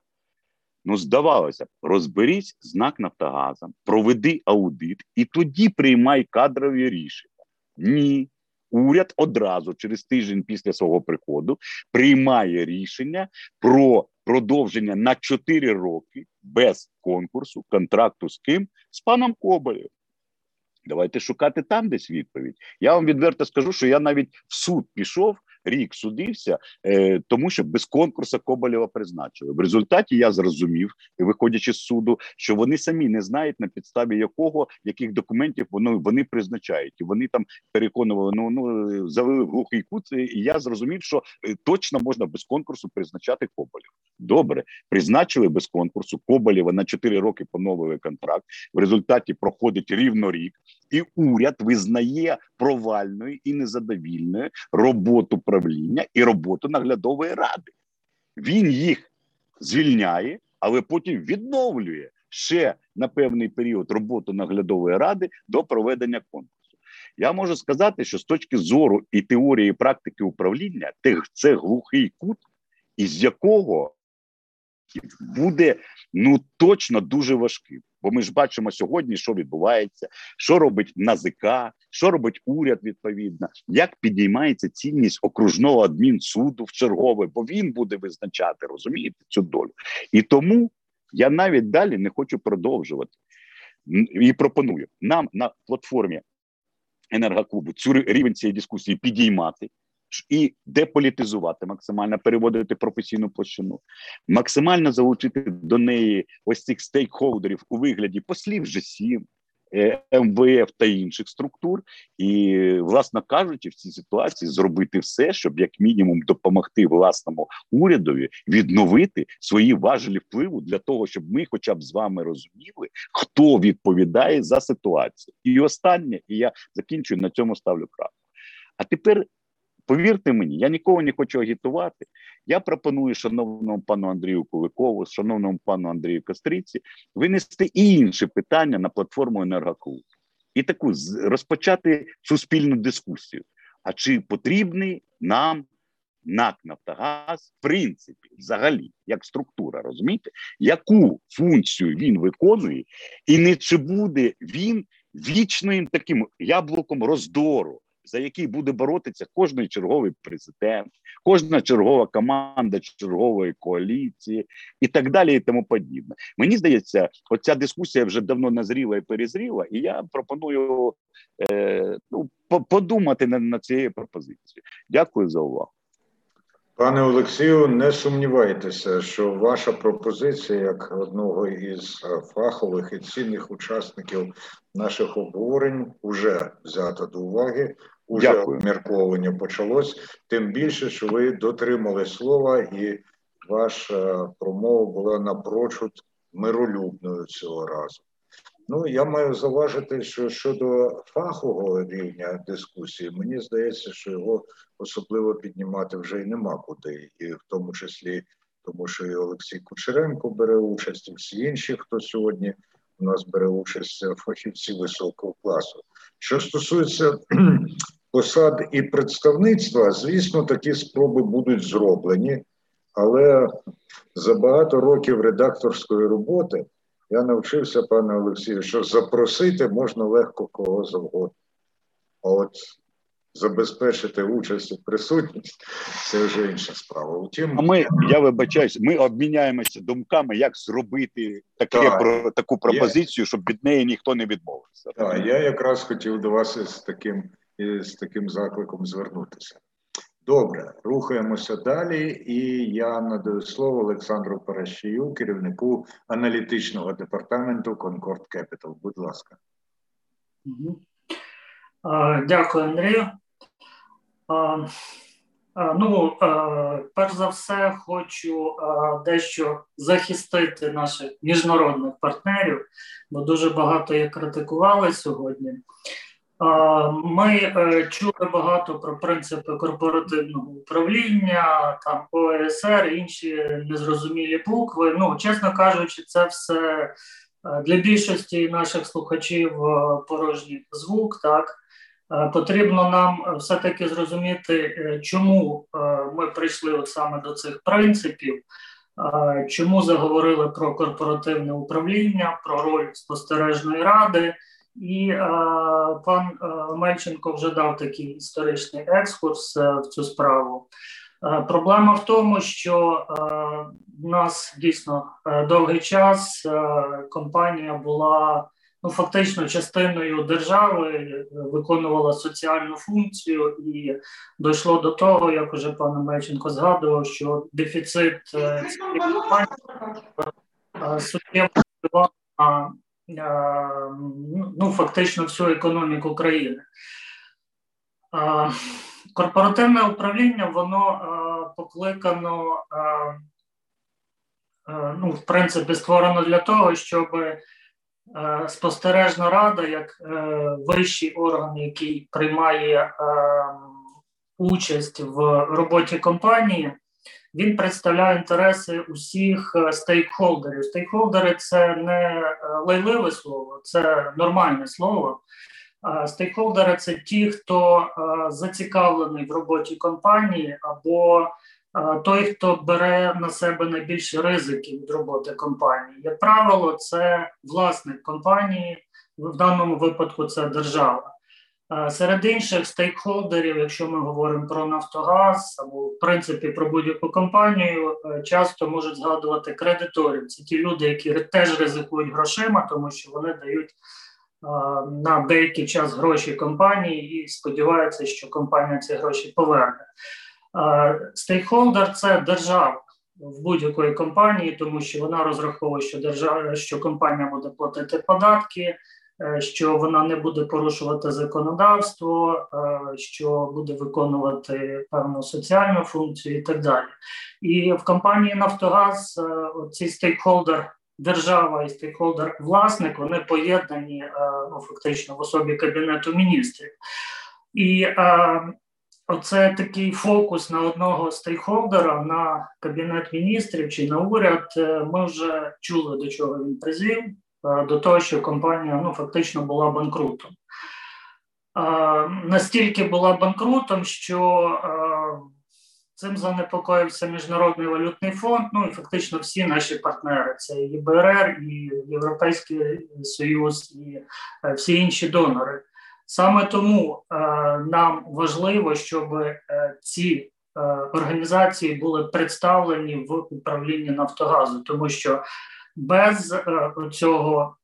Speaker 6: Ну, здавалося б, розберіть знак Нафтогазом, проведи аудит і тоді приймай кадрові рішення. Ні, уряд одразу через тиждень після свого приходу приймає рішення про продовження на 4 роки без конкурсу контракту з ким з паном Коболєм. Давайте шукати там десь відповідь. Я вам відверто скажу, що я навіть в суд пішов рік судився, е, тому що без конкурсу Коболєва призначили. В результаті я зрозумів, виходячи з суду, що вони самі не знають на підставі якого яких документів вони вони призначають, і вони там переконували. Ну ну завели в глухий кут. І я зрозумів, що е, точно можна без конкурсу призначати Коболєва. Добре, призначили без конкурсу Коболєва на 4 роки поновили контракт. В результаті проходить рівно рік, і уряд визнає провальною і незадовільною роботу правління і роботу наглядової ради. Він їх звільняє, але потім відновлює ще на певний період роботу наглядової ради до проведення конкурсу. Я можу сказати, що з точки зору і теорії і практики управління, це глухий кут, із якого буде ну точно дуже важким. Бо ми ж бачимо сьогодні, що відбувається, що робить НАЗК, що робить уряд відповідно, як підіймається цінність окружного адмінсуду в чергове, бо він буде визначати, розумієте, цю долю. І тому я навіть далі не хочу продовжувати і пропоную нам на платформі енергоклубу цю рівень цієї дискусії підіймати і деполітизувати, максимально переводити професійну площину, максимально залучити до неї ось цих стейкхолдерів у вигляді послів G7, е, МВФ та інших структур, і, власно кажучи, в цій ситуації зробити все, щоб як мінімум допомогти власному урядові відновити свої важелі впливу для того, щоб ми, хоча б з вами розуміли, хто відповідає за ситуацію. І останнє, і я закінчую на цьому ставлю крапку. А тепер Повірте мені, я нікого не хочу агітувати. Я пропоную шановному пану Андрію Куликову, шановному пану Андрію Костриці, винести інше питання на платформу енергоклуб і таку розпочати суспільну дискусію. А чи потрібний нам НАК Нафтогаз в принципі, взагалі, як структура, розумієте, яку функцію він виконує, і не чи буде він вічним таким яблуком роздору? За який буде боротися кожний черговий президент, кожна чергова команда чергової коаліції і так далі, і тому подібне. Мені здається, оця дискусія вже давно назріла і перезріла, і я пропоную е, ну, подумати над, над цією пропозицією. Дякую за увагу.
Speaker 2: Пане Олексію, не сумнівайтеся, що ваша пропозиція як одного із фахових і цінних учасників наших обговорень вже взята до уваги уже Дякую. обмірковування почалось. Тим більше, що ви дотримали слова, і ваша промова була напрочуд миролюбною цього разу. Ну, я маю заважити, що щодо фахового рівня дискусії, мені здається, що його особливо піднімати вже й нема куди, і в тому числі тому, що і Олексій Кучеренко бере участь, і всі інші, хто сьогодні у нас бере участь фахівці високого класу. Що стосується посад і представництва, звісно, такі спроби будуть зроблені, але за багато років редакторської роботи я навчився, пане Олексію, що запросити можна легко кого завгодно. А от забезпечити участь і присутність це вже інша справа.
Speaker 6: Утім, а ми я вибачаюсь, ми обміняємося думками, як зробити таке так, про таку пропозицію, є. щоб від неї ніхто не відмовився.
Speaker 2: Так, я якраз хотів до вас із таким з таким закликом звернутися. Добре, рухаємося далі, і я надаю слово Олександру Паращію, керівнику аналітичного департаменту Concord Capital. Будь ласка.
Speaker 7: Дякую, Андрію. Ну, перш за все, хочу дещо захистити наших міжнародних партнерів, бо дуже багато їх критикували сьогодні. Ми е, чули багато про принципи корпоративного управління, там ОСР, інші незрозумілі букви. Ну, чесно кажучи, це все е, для більшості наших слухачів е, порожній звук. Так потрібно нам все-таки зрозуміти, чому ми прийшли от саме до цих принципів. Чому заговорили про корпоративне управління, про роль спостережної ради, і е, пан е, Мельченко вже дав такий історичний екскурс е, в цю справу. Е, проблема в тому, що е, в нас дійсно е, довгий час компанія була ну фактично частиною держави, виконувала соціальну функцію, і дійшло до того, як уже пан Мельченко згадував, що дефіцит цієї компанії суттєво на ну, фактично всю економіку країни. Корпоративне управління воно покликано, ну, в принципі, створено для того, щоб спостережна рада, як е, вищий орган, який приймає участь в роботі компанії, він представляє інтереси усіх е, стейкхолдерів. Стейкхолдери це не е, лайливе слово, це нормальне слово. Стейкхолдери це ті, хто е, зацікавлений в роботі компанії, або той, хто бере на себе найбільші ризики від роботи компанії. Як правило, це власник компанії, в даному випадку це держава. Серед інших стейкхолдерів, якщо ми говоримо про Нафтогаз або в принципі про будь-яку компанію, е, часто можуть згадувати кредиторів. Це ті люди, які теж ризикують грошима, тому що вони дають на деякий час гроші компанії і сподіваються, що компанія ці гроші поверне. Стейкхолдер це держава в будь-якої компанії, тому що вона розраховує, що держава, що компанія буде платити податки. Е, що вона не буде порушувати законодавство, е, що буде виконувати певну соціальну функцію і так далі. І в компанії Нафтогаз е, цей стейкхолдер. Держава і стейкхолдер власник вони поєднані ну, фактично в особі кабінету міністрів, і оце такий фокус на одного стейкхолдера на кабінет міністрів чи на уряд. Ми вже чули до чого він призвів. Е, до того, що компанія ну, фактично була банкрутом. Е, настільки була банкрутом, що е, цим занепокоївся Міжнародний валютний фонд, ну і фактично всі наші партнери: це і БРР, і Європейський Союз, і всі інші донори. Саме тому нам важливо, щоб ці організації були представлені в управлінні Нафтогазу, тому що без е, цього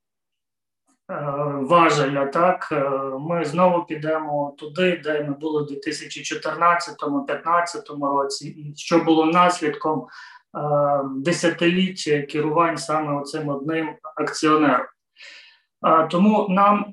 Speaker 7: е, важеля, так е, ми знову підемо туди, де ми були в 2014-2015 році, і що було наслідком десятиліття керувань саме цим одним акціонером. Тому нам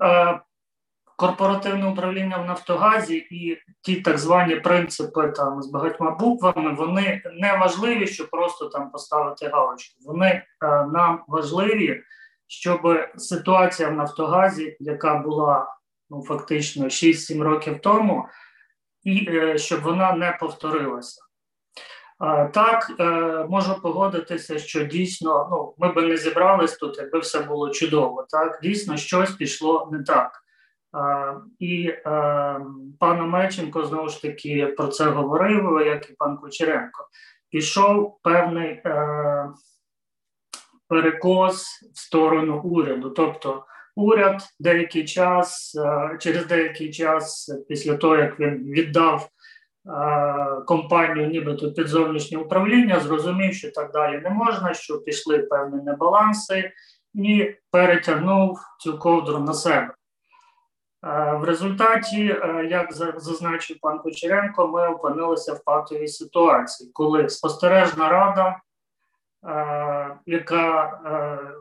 Speaker 7: корпоративне управління в Нафтогазі і ті так звані принципи там з багатьма буквами, вони не важливі, щоб просто там поставити галочку. Вони е, нам важливі, щоб ситуація в Нафтогазі, яка була ну фактично 6-7 років тому, і е, щоб вона не повторилася. Так, е, можу погодитися, що дійсно ну, ми би не зібрались тут, якби все було чудово. Так, дійсно, щось пішло не так. І пан Омельченко знову ж таки про це говорив, як і пан Кучеренко. Пішов певний е, перекос в сторону уряду. Тобто, уряд деякий час, е, через деякий час, після того як він віддав е, компанію, нібито під зовнішнє управління, зрозумів, що так далі не можна, що пішли певні небаланси, і перетягнув цю ковдру на себе. Е, в результаті, е, як зазначив пан Кучеренко, ми опинилися в патовій ситуації, коли спостережна рада, е, яка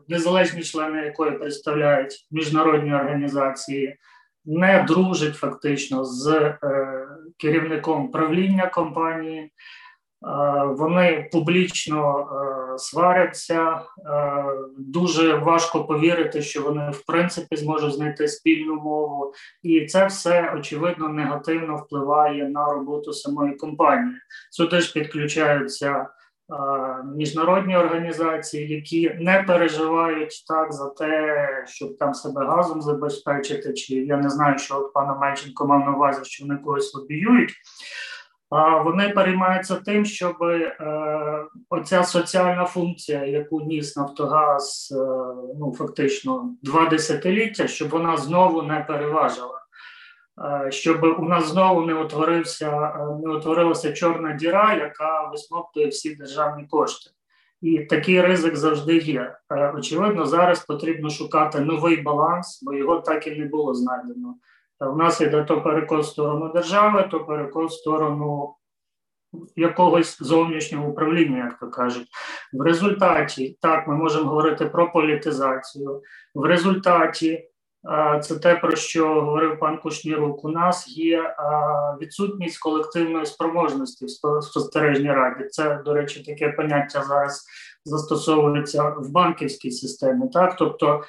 Speaker 7: незалежні члени якої представляють міжнародні організації, не дружить фактично з керівником правління компанії. Вони публічно сваряться. Дуже важко повірити, що вони в принципі зможуть знайти спільну мову, і це все очевидно негативно впливає на роботу самої компанії. Сюди ж підключаються. Міжнародні організації, які не переживають так за те, щоб там себе газом забезпечити, чи я не знаю, що от пана Мельченко мав на увазі, що вони когось лобіюють. Вони переймаються тим, щоб е, оця соціальна функція, яку ніс Нафтогаз, е, ну фактично два десятиліття, щоб вона знову не переважила, е, щоб у нас знову не утворився, не утворилася чорна діра, яка висмоктує всі державні кошти. І такий ризик завжди є. Очевидно, зараз потрібно шукати новий баланс, бо його так і не було знайдено. У нас йде то перекос в сторону держави, то перекос в сторону якогось зовнішнього управління, як то кажуть. В результаті так ми можемо говорити про політизацію. В результаті це те, про що говорив пан Кушнірук. У нас є відсутність колективної спроможності в спостережній раді. Це, до речі, таке поняття зараз застосовується в банківській системі. Так, тобто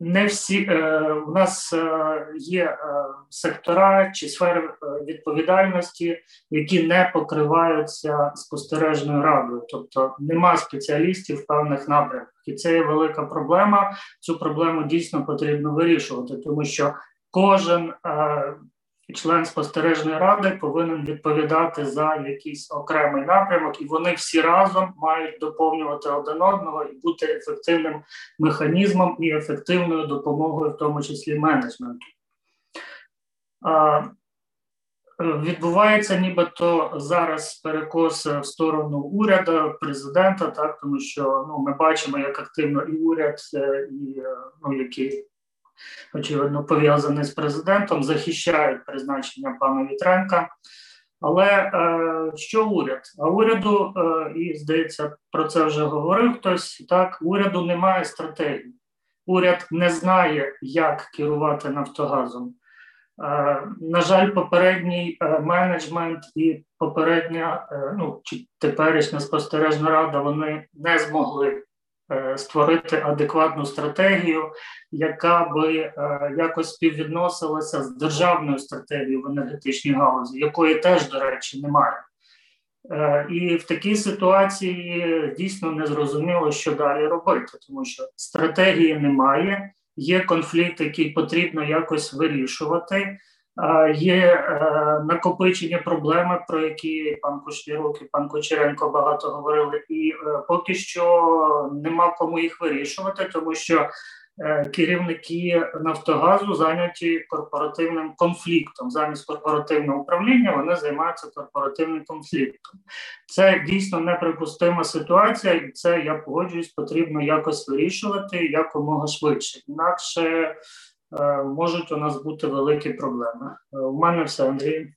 Speaker 7: не всі е, у нас е, є е, сектора чи сфери відповідальності, які не покриваються спостережною радою, тобто нема спеціалістів в певних напрямках, і це є велика проблема. Цю проблему дійсно потрібно вирішувати, тому що кожен член спостережної ради повинен відповідати за якийсь окремий напрямок, і вони всі разом мають доповнювати один одного і бути ефективним механізмом і ефективною допомогою, в тому числі менеджменту. Відбувається нібито зараз перекос в сторону уряду, президента, так тому що ну ми бачимо, як активно і уряд, е, і е, ну який очевидно пов'язаний з президентом, захищають призначення пана Вітренка. Але е, що уряд? А уряду, е, і здається, про це вже говорив хтось. Так, уряду немає стратегії. Уряд не знає, як керувати Нафтогазом. Е, на жаль, попередній менеджмент і попередня, ну чи теперішня спостережна рада вони не змогли створити адекватну стратегію, яка би е, якось співвідносилася з державною стратегією в енергетичній галузі, якої теж, до речі, немає. Е, і в такій ситуації дійсно не зрозуміло, що далі робити, тому що стратегії немає, є конфлікт, який потрібно якось вирішувати. Є е, накопичення проблеми, про які пан Кушнірук і пан Кучеренко багато говорили, і е, поки що нема кому їх вирішувати, тому що е, керівники Нафтогазу зайняті корпоративним конфліктом. Замість корпоративного управління вони займаються корпоративним конфліктом. Це дійсно неприпустима ситуація, і це я погоджуюсь, потрібно якось вирішувати якомога швидше. Інакше. Е, можуть у нас бути великі проблеми. Е, у мене все, Андрій.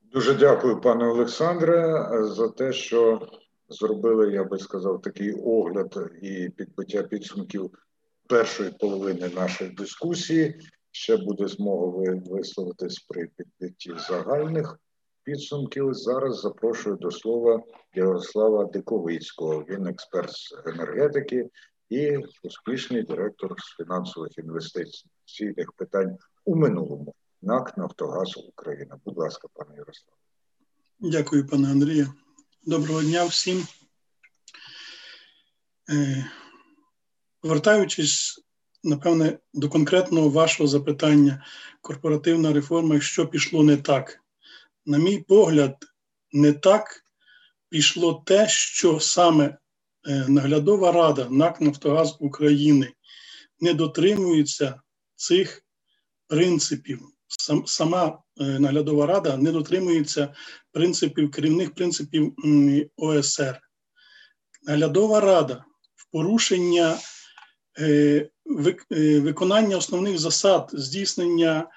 Speaker 2: Дуже дякую, пане Олександре, за те, що зробили, я би сказав, такий огляд і підбиття підсумків першої половини нашої дискусії. Ще буде змога висловитись при підбитті загальних підсумків. Зараз запрошую до слова Ярослава Диковицького. Він експерт з енергетики, і успішний директор з фінансових інвестиційних питань у минулому НАК Нафтогаз Україна. Будь ласка, пане Ярославе.
Speaker 8: Дякую, пане Андрію. Доброго дня всім. Е, повертаючись, напевне, до конкретного вашого запитання, корпоративна реформа, що пішло не так. На мій погляд, не так пішло те, що саме Е, наглядова рада НАК Нафтогаз України не дотримується цих принципів. Сама е, наглядова рада не дотримується принципів керівних принципів ОСР. Наглядова рада в порушення е, виконання основних засад здійснення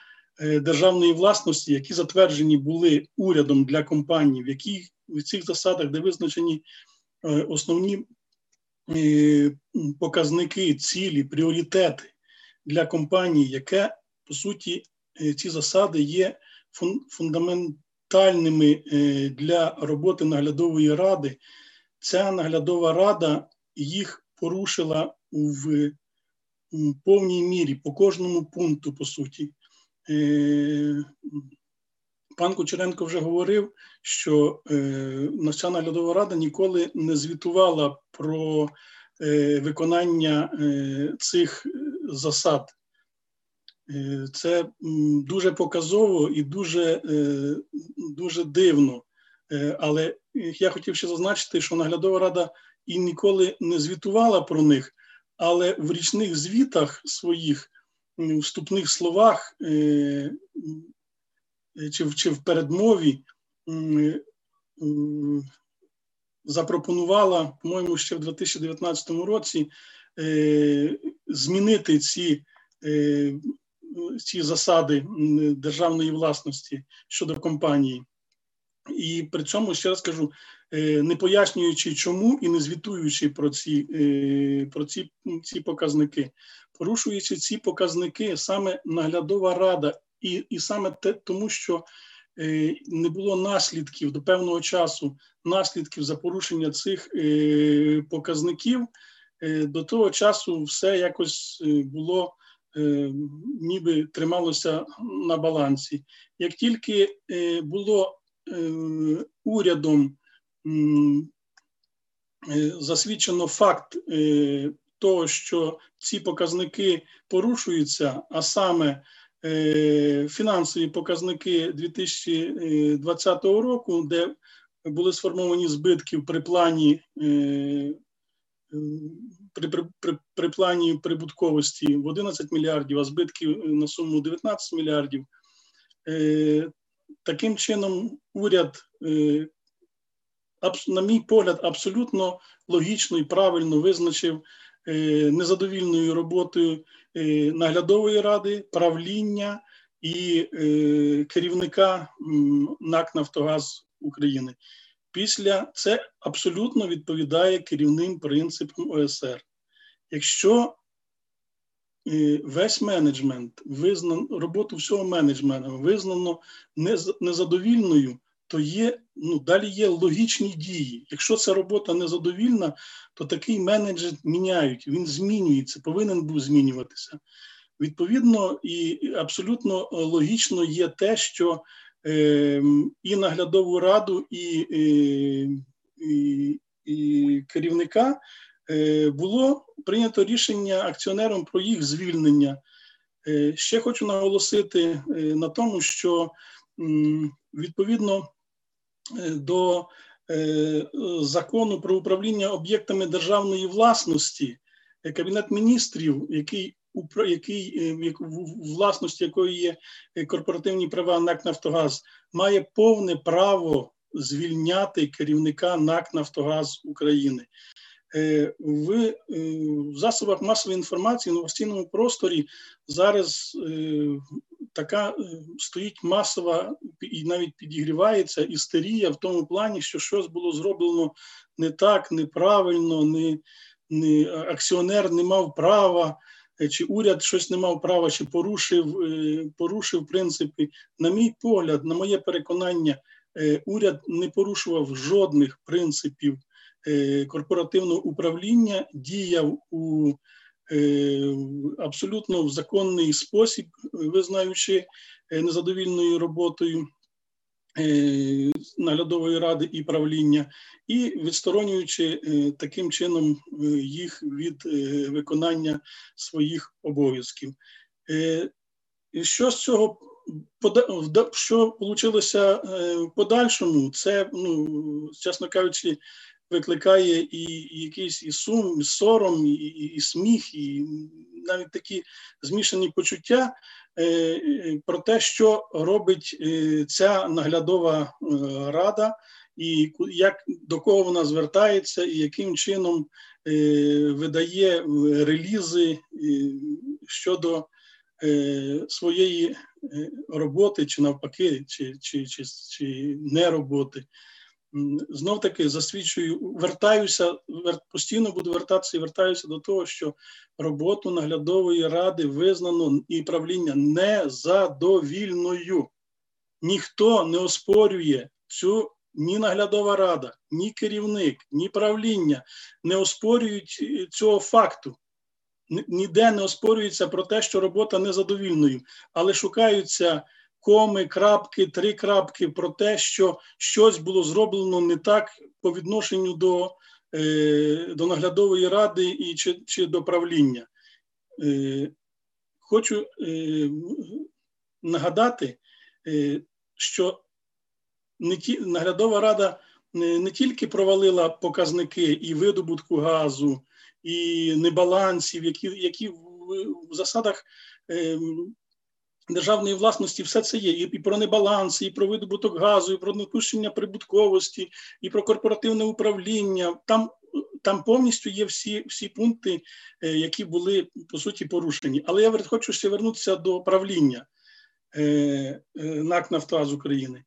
Speaker 8: державної власності, які затверджені були урядом для компаній, в яких в цих засадах, де визначені основні показники, цілі, пріоритети для компанії, яке, по суті, е, ці засади є фундаментальними е, для роботи наглядової ради. Ця наглядова рада їх порушила в повній мірі по кожному пункту, по суті. Пан Кучеренко вже говорив, що е, Національна наглядова рада ніколи не звітувала про е, виконання е, цих засад. Е, це дуже показово і дуже, е, дуже дивно. Е, але я хотів ще зазначити, що наглядова рада і ніколи не звітувала про них, але в річних звітах своїх вступних словах. Е, чи чи в передмові запропонувала, по-моєму, ще в 2019 році змінити ці ці засади державної власності щодо компанії. І при цьому ще раз кажу, е, не пояснюючи, чому і не звітуючи про ці е, про ці, ці показники, порушуючи ці показники, саме наглядова рада, і і саме те, тому що е, не було наслідків до певного часу, наслідків за порушення цих показників, до того часу все якось було. Ніби трималося на балансі. Як тільки було Е, урядом е, засвідчено факт е, того, що ці показники порушуються, а саме фінансові показники 2020 року, де були сформовані збитки при плані при, при, при, при плані прибутковості в 11 мільярдів, а збитки на суму 19 мільярдів. Таким чином, уряд, е, на мій погляд, абсолютно логічно і правильно визначив е, незадовільною роботою е, наглядової ради, правління і керівника НАК Нафтогаз України. Після це абсолютно відповідає керівним принципам ОСР. Якщо весь менеджмент визнано, роботу всього менеджменту визнано незадовільною, то є ну далі є логічні дії. Якщо ця робота незадовільна, то такий менеджмент міняють. Він змінюється, повинен був змінюватися. Відповідно, і абсолютно логічно є те, що е, і наглядову раду, і, е, і, і керівника Е, було прийнято рішення акціонером про їх звільнення. Е, ще хочу наголосити е, на тому, що відповідно до закону про управління об'єктами державної власності, Кабінет міністрів, який який в власності якої є корпоративні права НАК Нафтогаз, має повне право звільняти керівника НАК Нафтогаз України. Е, в, е, засобах масової інформації в новостійному просторі зараз е, така стоїть масова і навіть підігрівається істерія в тому плані, що щось було зроблено не так, неправильно, не, не акціонер не мав права. Чи уряд щось не мав права, чи порушив порушив принципи. На мій погляд, на моє переконання, уряд не порушував жодних принципів Е, корпоративного управління діяв у е, абсолютно в законний спосіб, визнаючи е, незадовільною роботою наглядової ради і правління, і відсторонюючи таким чином їх від виконання своїх обов'язків. Що з цього що вийшло в подальшому? Це, ну, чесно кажучи, викликає і, якийсь і сум, і сором, і, і, сміх, і навіть такі змішані почуття е, е, про те, що робить е, ця наглядова рада, і як до кого вона звертається, і яким чином видає релізи щодо своєї роботи, чи навпаки, чи, чи, чи, чи не роботи знов таки засвідчую, вертаюся, постійно буду вертатися і вертаюся до того, що роботу наглядової ради визнано і правління незадовільною. Ніхто не оспорює цю ні наглядова рада, ні керівник, ні правління не оспорюють е, цього факту. Ніде не оспорюється про те, що робота незадовільною, але шукаються коми, крапки, три крапки про те, що щось було зроблено не так по відношенню до е, до наглядової ради і чи, чи до правління. Е, хочу е, нагадати, що не ті, наглядова рада не, тільки провалила показники і видобутку газу, і небалансів, які які в, засадах державної власності все це є. І про небаланси, і про видобуток газу, і про допущення прибутковості, і про корпоративне управління. Там там повністю є всі всі пункти, е, які були по суті порушені. Але я хочу ще вернутися до правління е, е, НАК Нафтогаз України.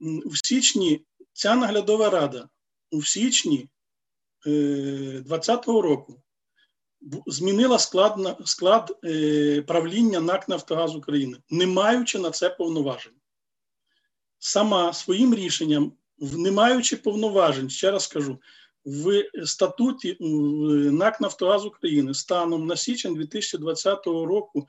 Speaker 8: В січні ця наглядова рада у січні 2020 року змінила склад склад правління НАК Нафтогаз України, не маючи на це повноважень. Сама своїм рішенням, не маючи повноважень, ще раз скажу, в статуті НАК Нафтогаз України станом на січень 2020 року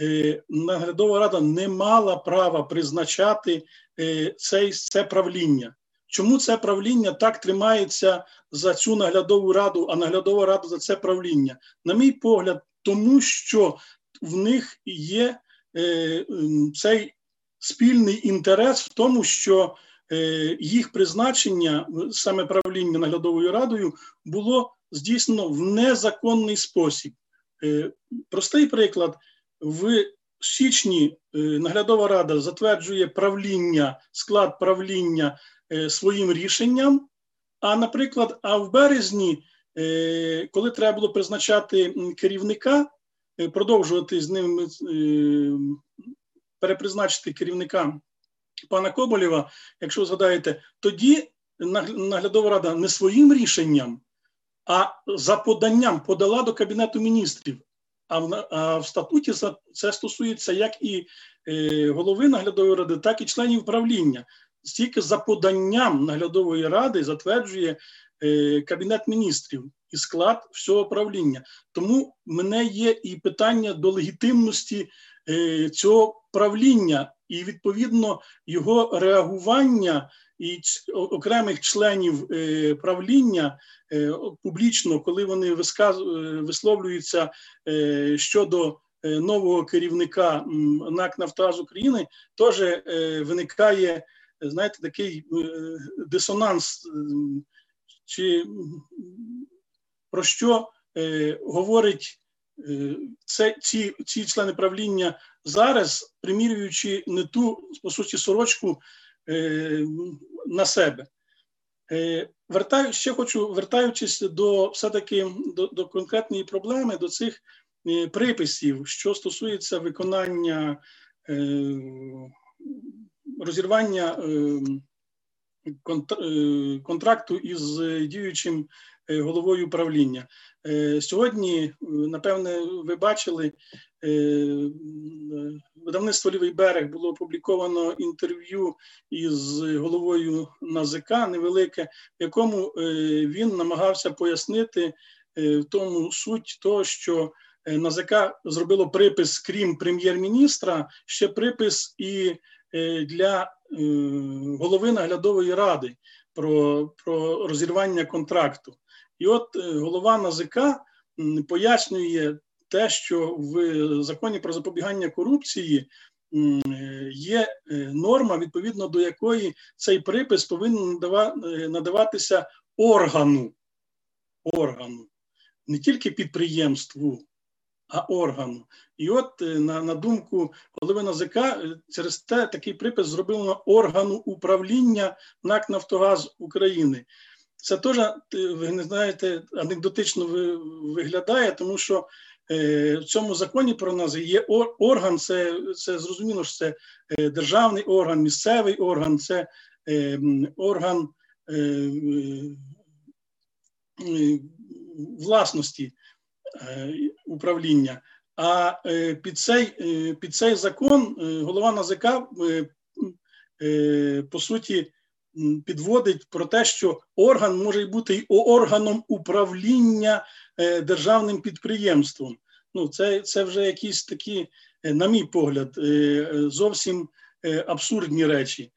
Speaker 8: е, наглядова рада не мала права призначати е, це, це правління. Чому це правління так тримається за цю наглядову раду, а наглядова рада за це правління? На мій погляд, тому що в них є е, цей спільний інтерес в тому, що Е, їх призначення, саме правління наглядовою радою, було здійснено в незаконний спосіб. Е, простий приклад: в січні е, наглядова рада затверджує правління, склад правління своїм рішенням. А, наприклад, а в березні, коли треба було призначати керівника, продовжувати з ним перепризначити керівника пана Коболєва, якщо згадаєте, тоді наглядова рада не своїм рішенням, а за поданням подала до Кабінету міністрів. А в, а в статуті це стосується як і е, голови наглядової ради, так і членів правління. Стільки за поданням наглядової ради затверджує е, Кабінет міністрів і склад всього правління. Тому мене є і питання до легітимності е, цього правління і відповідно його реагування і окремих членів е, правління публічно, коли вони висловлюються щодо нового керівника НАК «Нафтогаз України, теж виникає знаєте, такий дисонанс, чи про що говорить це ці, ці члени правління зараз, примірюючи не ту, по суті, сорочку е, на себе. Е, вертаю, ще хочу, вертаючись до все-таки до, до конкретної проблеми, до цих е, приписів, що стосується виконання е, розірвання е, е контракту із діючим е, головою управління. Е, сьогодні, напевне, ви бачили видавництво Лівий берег було опубліковано інтерв'ю із головою НАЗК невелике, в якому він намагався пояснити в тому суть того, що НАЗК зробило припис, крім прем'єр-міністра, ще припис і для голови наглядової ради про, про розірвання контракту. І от голова НАЗК пояснює те, що в законі про запобігання корупції є е, норма, відповідно до якої цей припис повинен е, надаватися органу, органу, не тільки підприємству, а органу. І от е, на на думку голови НАЗК, через те такий припис зроблено органу управління НАК Нафтогаз України. Це теж, ви не знаєте, анекдотично виглядає, тому що Е, в цьому законі про нас є орган, це це зрозуміло, що це е, державний орган, місцевий орган, це е, орган власності управління. А під цей під цей закон голова НАЗК по суті підводить про те, що орган може бути й органом управління Е, державним підприємством. Ну, це це вже якісь такі, е, на мій погляд, е, зовсім абсурдні речі.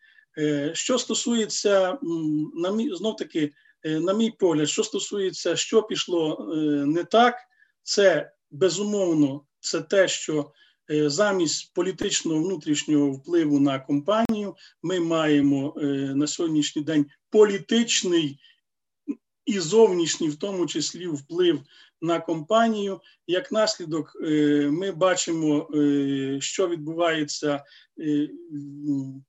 Speaker 8: Що стосується, на мій, знов таки, на мій погляд, що стосується, що пішло не так, це безумовно це те, що замість політичного внутрішнього впливу на компанію ми маємо на сьогоднішній день політичний і зовнішній, в тому числі, вплив на компанію. Як наслідок, е, ми бачимо, е, що відбувається е,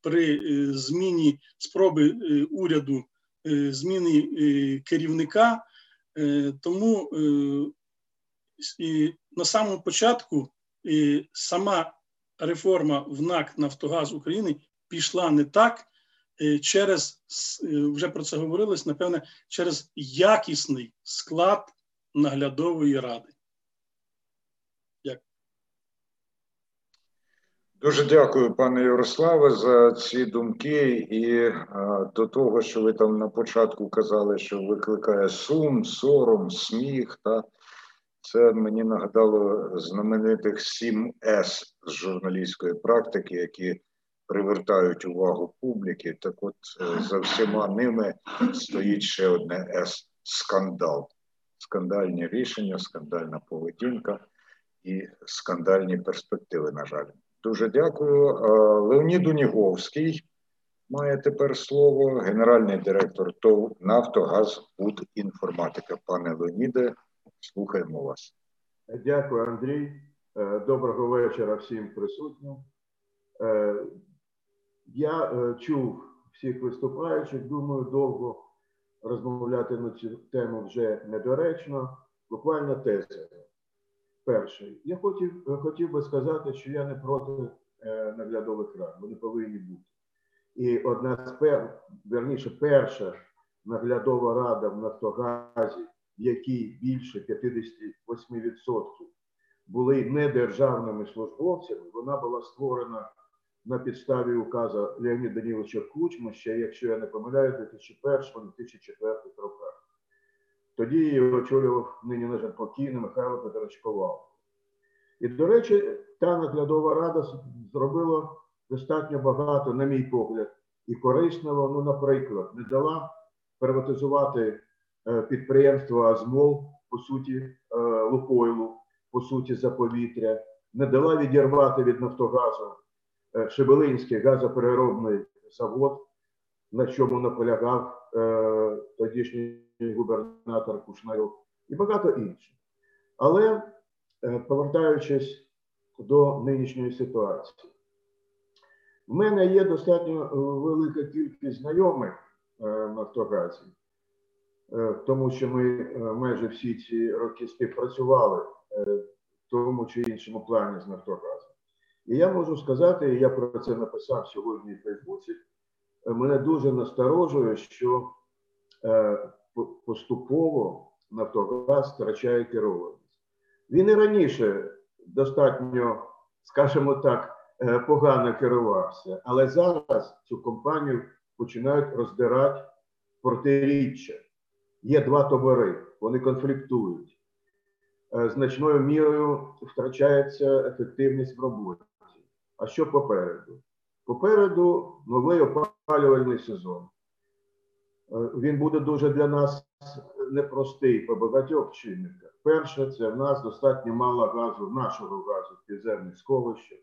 Speaker 8: при зміні спроби уряду зміни керівника. Тому на самому початку сама реформа в НАК Нафтогаз України пішла не так. Через вже про це говорилось, напевне, через якісний склад наглядової ради.
Speaker 2: Дуже дякую, пане Ярославе, за ці думки і а, до того, що ви там на початку казали, що викликає сум, сором, сміх. Та це мені нагадало знаменитих 7 С з журналістської практики, які привертають увагу публіки. Так, от е, за всіма ними стоїть ще одне С скандал скандальні рішення, скандальна поведінка і скандальні перспективи. На жаль, дуже дякую. Леонід Уніговський має тепер слово, генеральний директор ТОВ Нафтогаз інформатика. Пане Леоніде, слухаємо вас.
Speaker 9: Дякую, Андрій. Е, доброго вечора всім присутнім. Е, я е, чув всіх виступаючих, думаю, довго розмовляти на цю тему вже недоречно. Буквально теза. Перше, я хотів хотів би сказати, що я не проти наглядових рад, вони повинні бути. І одна з пер, верніше, перша наглядова рада в Нафтогазі, в якій більше 58% були недержавними службовцями, вона була створена на підставі указу Леоніда Даніловича Кучма, ще, якщо я не помиляю, 2001-2004 роках. Тоді її очолював нині на покійний Михайло Петрович Ковал. І, до речі, та наглядова рада зробила достатньо багато, на мій погляд, і корисного. Ну, наприклад, не дала приватизувати е, підприємство Азмол, по суті, е, Лукойлу, по суті, за повітря, не дала відірвати від Нафтогазу Е, Шебелинський газопереробний завод, на чому наполягав тодішній губернатор Кушнарьов, і багато інших. Але повертаючись до нинішньої ситуації, в мене є достатньо велика кількість знайомих в Нафтогазі, тому що ми майже всі ці роки співпрацювали в тому чи іншому плані з Нафтогазом. І я можу сказати, і я про це написав сьогодні в Фейсбуці. Е, мене дуже насторожує, що е, поступово Нафтогаз втрачає керованість. Він і раніше достатньо, скажімо так, е, погано керувався, але зараз цю компанію починають роздирати протиріччя. Є два табори, вони конфліктують. Значною мірою втрачається ефективність в роботі. А що попереду? Попереду новий опалювальний сезон. Е, він буде дуже для нас непростий по багатьох чинниках. Перше, це в нас достатньо мало газу, нашого газу в підземних сховищах.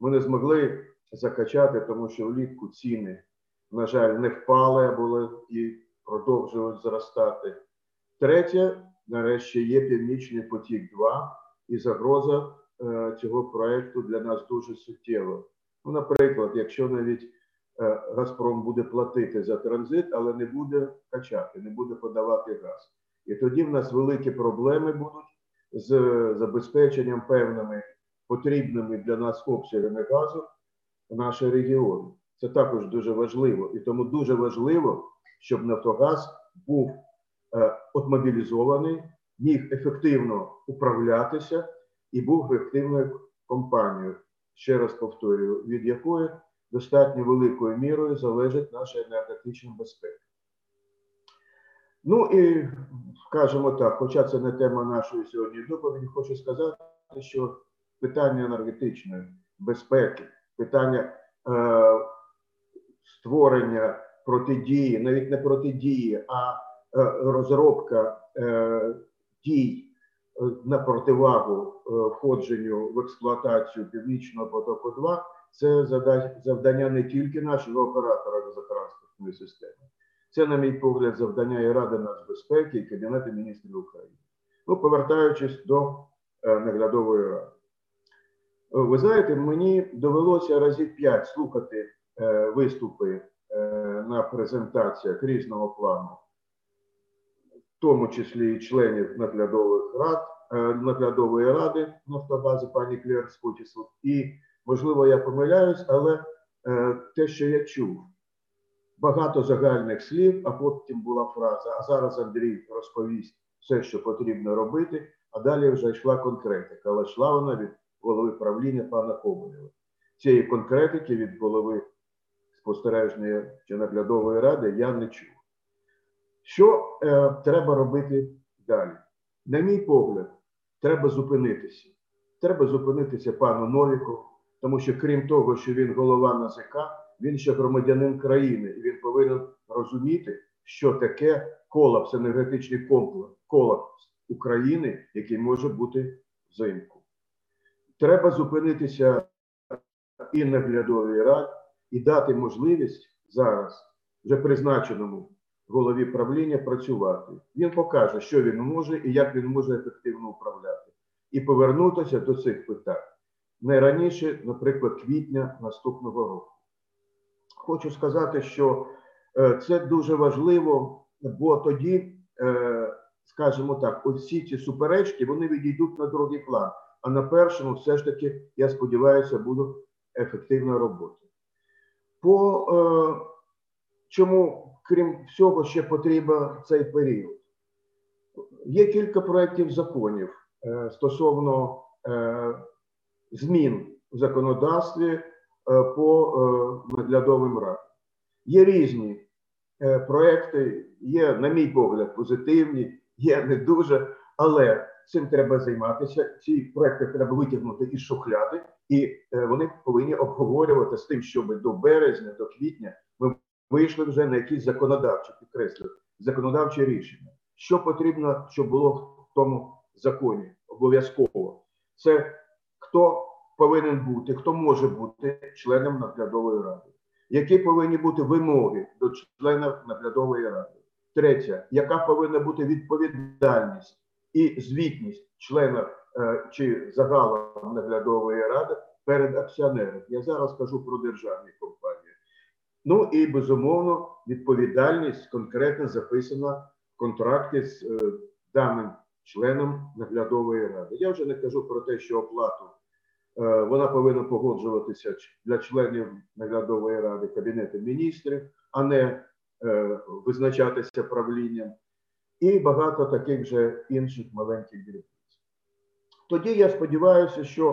Speaker 9: Ми не змогли закачати, тому що влітку ціни, на жаль, не впали, а були і продовжують зростати. Третє, нарешті, є Північний потік 2 і загроза Е, цього проекту для нас дуже суттєво. Ну, Наприклад, якщо навіть е, Газпром буде платити за транзит, але не буде качати, не буде подавати газ. І тоді в нас великі проблеми будуть з забезпеченням певними потрібними для нас обсягами газу в наші регіони. Це також дуже важливо. І тому дуже важливо, щоб Нафтогаз був е, от міг ефективно управлятися і був ефективною компанією, ще раз повторюю, від якої достатньо великою мірою залежить наша енергетична безпека. Ну і скажімо так, хоча це не тема нашої сьогодні доповіді, хочу сказати, що питання енергетичної безпеки, питання е, створення протидії, навіть не протидії, а е, розробка е, дій на противагу е, входженню в експлуатацію Північного потоку 2 це завдання не тільки нашого оператора газотранспортної системи, це, на мій погляд, завдання і Ради нацбезпеки і Кабінету міністрів України. Ну, повертаючись до наглядової ради. Ви знаєте, мені довелося разів п'ять слухати виступи на презентаціях різного плану, в тому числі і членів наглядових рад, наглядової ради Нафтобази пані Клер Скотісу. І, можливо, я помиляюсь, але те, що я чув, багато загальних слів, а потім була фраза. А зараз Андрій розповість все, що потрібно робити. А далі вже йшла конкретика, але йшла вона від голови правління пана Коболєва. Цієї конкретики від голови спостережної чи наглядової ради я не чув. Що е, треба робити далі? На мій погляд, треба зупинитися. Треба зупинитися пану Новіку, тому що крім того, що він голова НАЗК, він ще громадянин країни, і він повинен розуміти, що таке колапс, енергетичний комплекс, колапс України, який може бути взимку. Треба зупинитися і наглядовій раді, і дати можливість зараз вже призначеному голові правління працювати. Він покаже, що він може і як він може ефективно управляти, і повернутися до цих питань не раніше, наприклад, квітня наступного року. Хочу сказати, що е, це дуже важливо, бо тоді, е, скажімо так, усі ці суперечки вони відійдуть на другий план. А на першому, все ж таки, я сподіваюся, буде ефективна робота. По е, чому, крім всього, ще потрібен цей період? Є кілька проєктів законів е, стосовно е, змін в законодавстві по наглядовим радам. Є різні проекти, є, на мій погляд, позитивні, є не дуже, але цим треба займатися. Ці проекти треба витягнути із шухляди, і вони повинні обговорювати з тим, щоб до березня, до квітня ми вийшли вже на якісь законодавчі підкреслюю, законодавчі рішення. Що потрібно, щоб було в тому законі обов'язково? Це хто повинен бути, хто може бути членом наглядової ради, які повинні бути вимоги до членів наглядової ради. Третє, яка повинна бути відповідальність і звітність члена е, чи загалом наглядової ради перед акціонером. Я зараз кажу про державні компанії. Ну і безумовно відповідальність конкретно записана в контракті з е, даним членом наглядової ради. Я вже не кажу про те, що оплату е, вона повинна погоджуватися для членів наглядової ради Кабінету міністрів, а не визначатися правлінням, і багато таких же інших маленьких дрібниць. Тоді я сподіваюся, що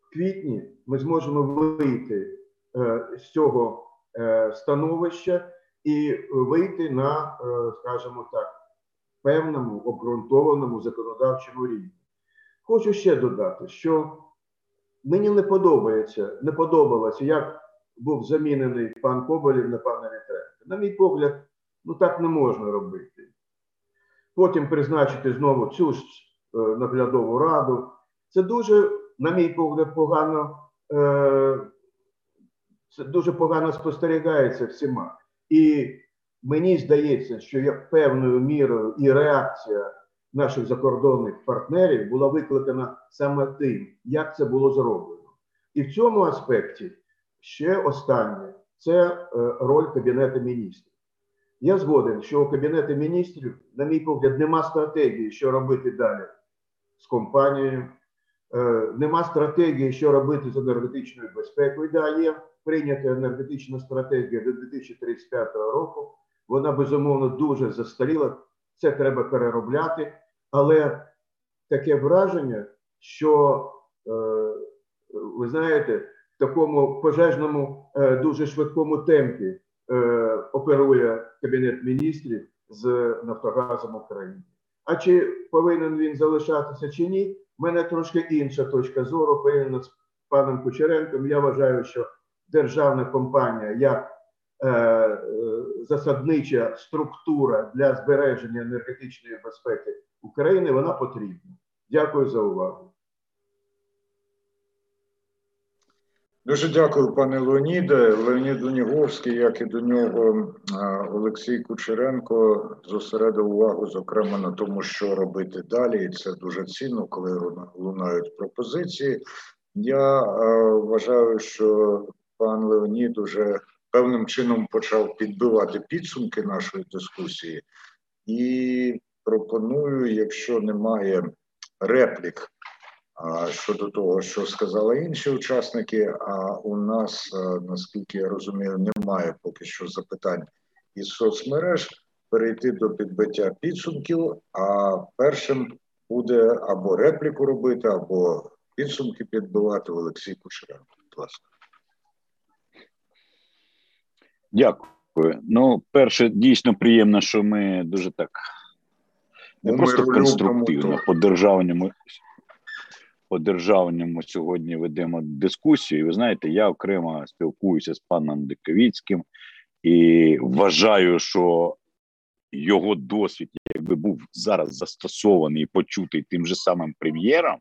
Speaker 9: в квітні ми зможемо вийти е, з цього е, становища і вийти на, е, скажімо так, певному обґрунтованому законодавчому рівні. Хочу ще додати, що мені не подобається, не подобалося, як був замінений пан Коболєв на пана Вітренка. На мій погляд, ну так не можна робити. Потім призначити знову цю ж е, наглядову раду. Це дуже, на мій погляд, погано. Е, це дуже погано спостерігається всіма. І мені здається, що як певною мірою і реакція наших закордонних партнерів була викликана саме тим, як це було зроблено. І в цьому аспекті ще останнє це е, роль Кабінету міністрів. Я згоден, що у Кабінету міністрів, на мій погляд, нема стратегії, що робити далі з компанією, е, нема стратегії, що робити з енергетичною безпекою. Да, є прийнята енергетична стратегія до 2035 року. Вона безумовно дуже застаріла. Це треба переробляти, але таке враження, що е, ви знаєте, в такому пожежному, е, дуже швидкому темпі оперує Кабінет міністрів з Нафтогазом України. А чи повинен він залишатися чи ні? У мене трошки інша точка зору повинна з паном Кучеренком. Я вважаю, що державна компанія як е, е, засаднича структура для збереження енергетичної безпеки України, вона потрібна. Дякую за увагу.
Speaker 2: Дуже дякую, пане Леоніде. Леонід Луніговський, як і до нього Олексій Кучеренко, зосередив увагу, зокрема, на тому, що робити далі, і це дуже цінно, коли лунають пропозиції. Я вважаю, що пан Леонід уже певним чином почав підбивати підсумки нашої дискусії, і пропоную, якщо немає реплік щодо того, що сказали інші учасники. А у нас, наскільки я розумію, немає поки що запитань із соцмереж. Перейти до підбиття підсумків. А першим буде або репліку робити, або підсумки підбивати Олексій Кучеренко. Будь ласка.
Speaker 6: Дякую. Ну, перше, дійсно приємно, що ми дуже так не ну, просто конструктивно по державному по державному сьогодні ведемо дискусію. Ви знаєте, я окремо спілкуюся з паном Диковіцьким і вважаю, що його досвід, якби був зараз застосований і почутий тим же самим прем'єром,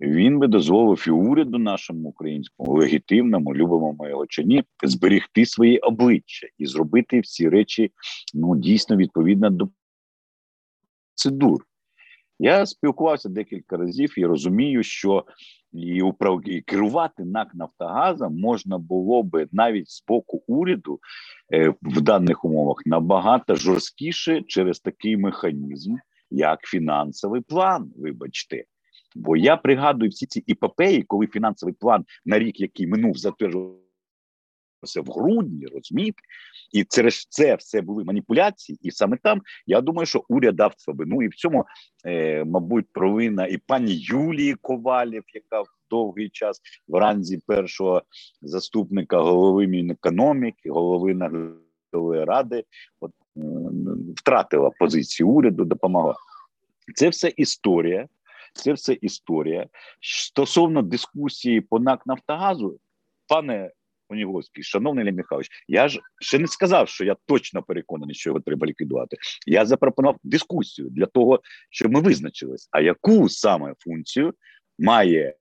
Speaker 6: він би дозволив і уряду нашому українському легітимному, любимому його чи ні, зберігти свої обличчя і зробити всі речі ну дійсно відповідно до процедур. Я спілкувався декілька разів і розумію, що і управ... і керувати НАК Нафтогазом можна було би навіть з боку уряду е, в даних умовах набагато жорсткіше через такий механізм, як фінансовий план. Вибачте, бо я пригадую всі ці іпопеї, коли фінансовий план на рік, який минув затверджував в грудні, розумієте? І через це все були маніпуляції, і саме там я думаю, що уряд дав себе. Ну і в цьому, е, мабуть, провина і пані Юлії Ковалів, яка довгий час в ранзі першого заступника голови Мінекономіки, голови наглядової ради, от е, втратила позицію уряду, допомогла. Це все історія. Це все історія стосовно дискусії по НАК Нафтогазу, пане Оніговський, шановний Лі Михайлович, я ж ще не сказав, що я точно переконаний, що його треба ліквідувати. Я запропонував дискусію для того, щоб ми визначились, а яку саме функцію має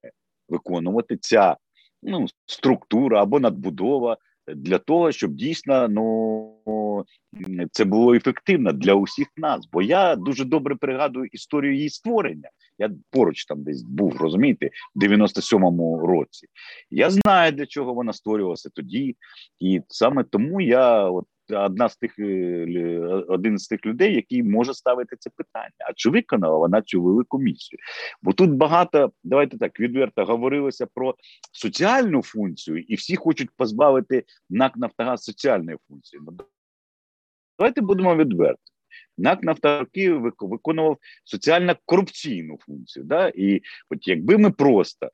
Speaker 6: виконувати ця ну, структура або надбудова для того, щоб дійсно ну це було ефективно для усіх нас. Бо я дуже добре пригадую історію її створення. Я поруч там десь був, розумієте, в 97-му році. Я знаю, для чого вона створювалася тоді, і саме тому я от. Одна з тих е, один з тих людей, який може ставити це питання. А чи виконала вона цю велику місію? Бо тут багато давайте так відверто говорилося про соціальну функцію, і всі хочуть позбавити НАК Нафтогаз соціальної функції. Ну, давайте будемо відверті. НАК «Нафтогазки» виконував соціально корупційну функцію. Да? І от якби ми просто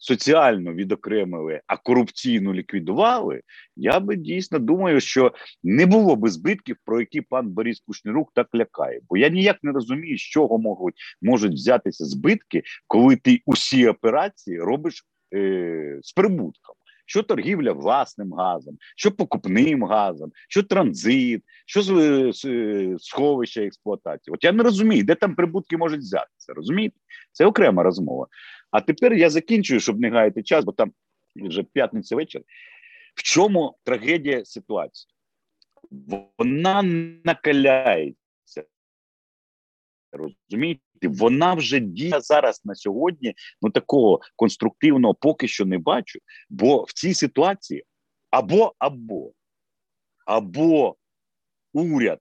Speaker 6: соціально відокремили, а корупційну ліквідували, я би дійсно думаю, що не було би збитків, про які пан Борис Кушнірук так лякає. Бо я ніяк не розумію, з чого можуть можуть взятися збитки, коли ти усі операції робиш е, з прибутком що торгівля власним газом, що покупним газом, що транзит, що сховище експлуатації. От я не розумію, де там прибутки можуть взятися. Розумієте? Це окрема розмова. А тепер я закінчую, щоб не гаяти час, бо там вже п'ятниця вечір. В чому трагедія ситуації? Вона накаляється. Розумієте, вона вже діє зараз на сьогодні. Ну такого конструктивного поки що не бачу. Бо в цій ситуації або або або уряд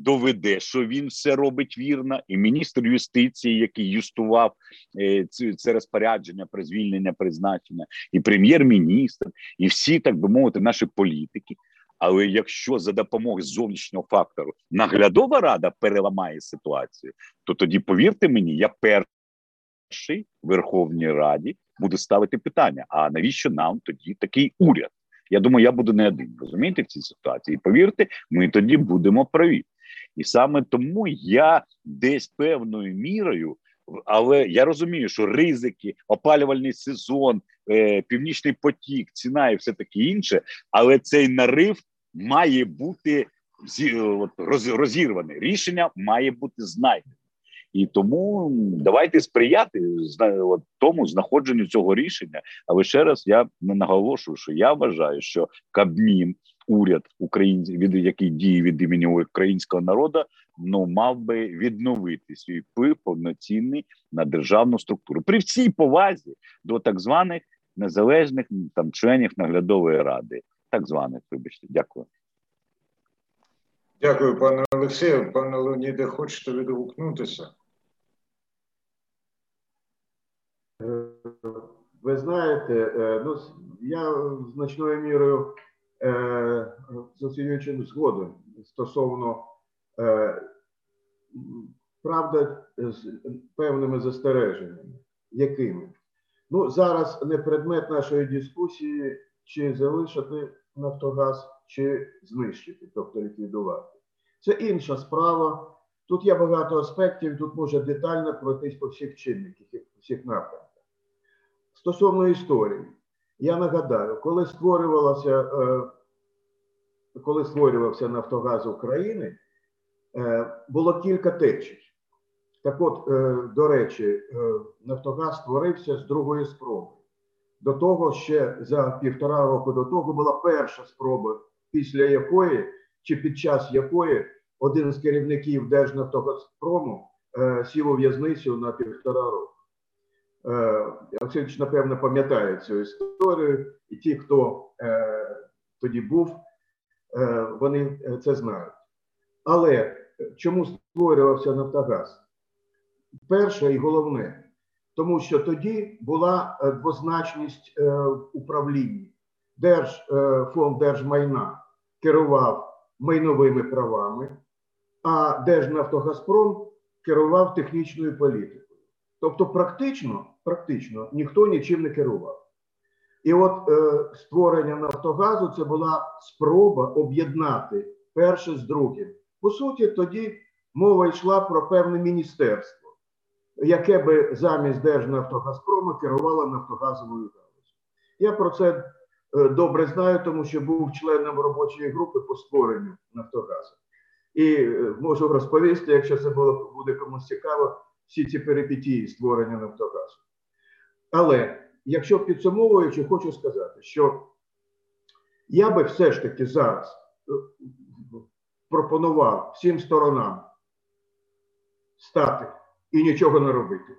Speaker 6: доведе, що він все робить вірно, і міністр юстиції, який юстував е, це, розпорядження про звільнення призначення, і прем'єр-міністр, і всі так би мовити, наші політики. Але якщо за допомогою зовнішнього фактору наглядова рада переламає ситуацію, то тоді повірте мені, я перший в Верховній Раді буду ставити питання: а навіщо нам тоді такий уряд? Я думаю, я буду не один розумієте в цій ситуації. І повірте, ми тоді будемо праві. І саме тому я десь певною мірою. Але я розумію, що ризики, опалювальний сезон, е, північний потік, ціна і все таке інше, але цей нарив має бути розірваний. Рішення має бути знайдене. І тому давайте сприяти от, тому знаходженню цього рішення. Але ще раз я наголошую, що я вважаю, що Кабмін, уряд українців, від який діє від імені українського народу, ну мав би відновити свій вплив повноцінний на державну структуру при всій повазі до так званих незалежних там членів наглядової ради, так званих, вибачте, дякую.
Speaker 2: Дякую, пане Олексію. Пане Леоніде, хочете відгукнутися?
Speaker 9: Ви знаєте, е, ну я значною мірою з оцінюючим згодом стосовно е, правда з певними застереженнями. Якими? Ну, зараз не предмет нашої дискусії, чи залишити Нафтогаз, чи знищити, тобто ліквідувати. Це інша справа. Тут є багато аспектів, тут може детально пройтись по всіх чинниках, всіх напрямках. Стосовно історії, я нагадаю, коли створювалося, е, коли створювався Нафтогаз України, е, було кілька течій. Так от, е, до речі, Нафтогаз створився з другої спроби. До того ще за півтора року до того була перша спроба, після якої чи під час якої один з керівників Держнафтогазпрому сів у в'язницю на півтора року. Олексійович, напевно, пам'ятає цю історію, і ті, хто е, тоді був, е, вони це знають. Але чому створювався Нафтогаз? Перше і головне, тому що тоді була двозначність е, в управлінні. Держ, е, фонд держмайна керував майновими правами, а Держнафтогазпром керував технічною політикою. Тобто, практично практично ніхто нічим не керував. І от е, створення Нафтогазу це була спроба об'єднати перше з другим. По суті, тоді мова йшла про певне міністерство, яке би замість Держнафтогазпрому керувало Нафтогазовою галузю. Я про це е, добре знаю, тому що був членом робочої групи по створенню Нафтогазу. І е, можу розповісти, якщо це було, буде комусь цікаво, всі ці перипетії створення Нафтогазу. Але якщо підсумовуючи, хочу сказати, що я би все ж таки зараз е, пропонував всім сторонам стати і нічого не робити.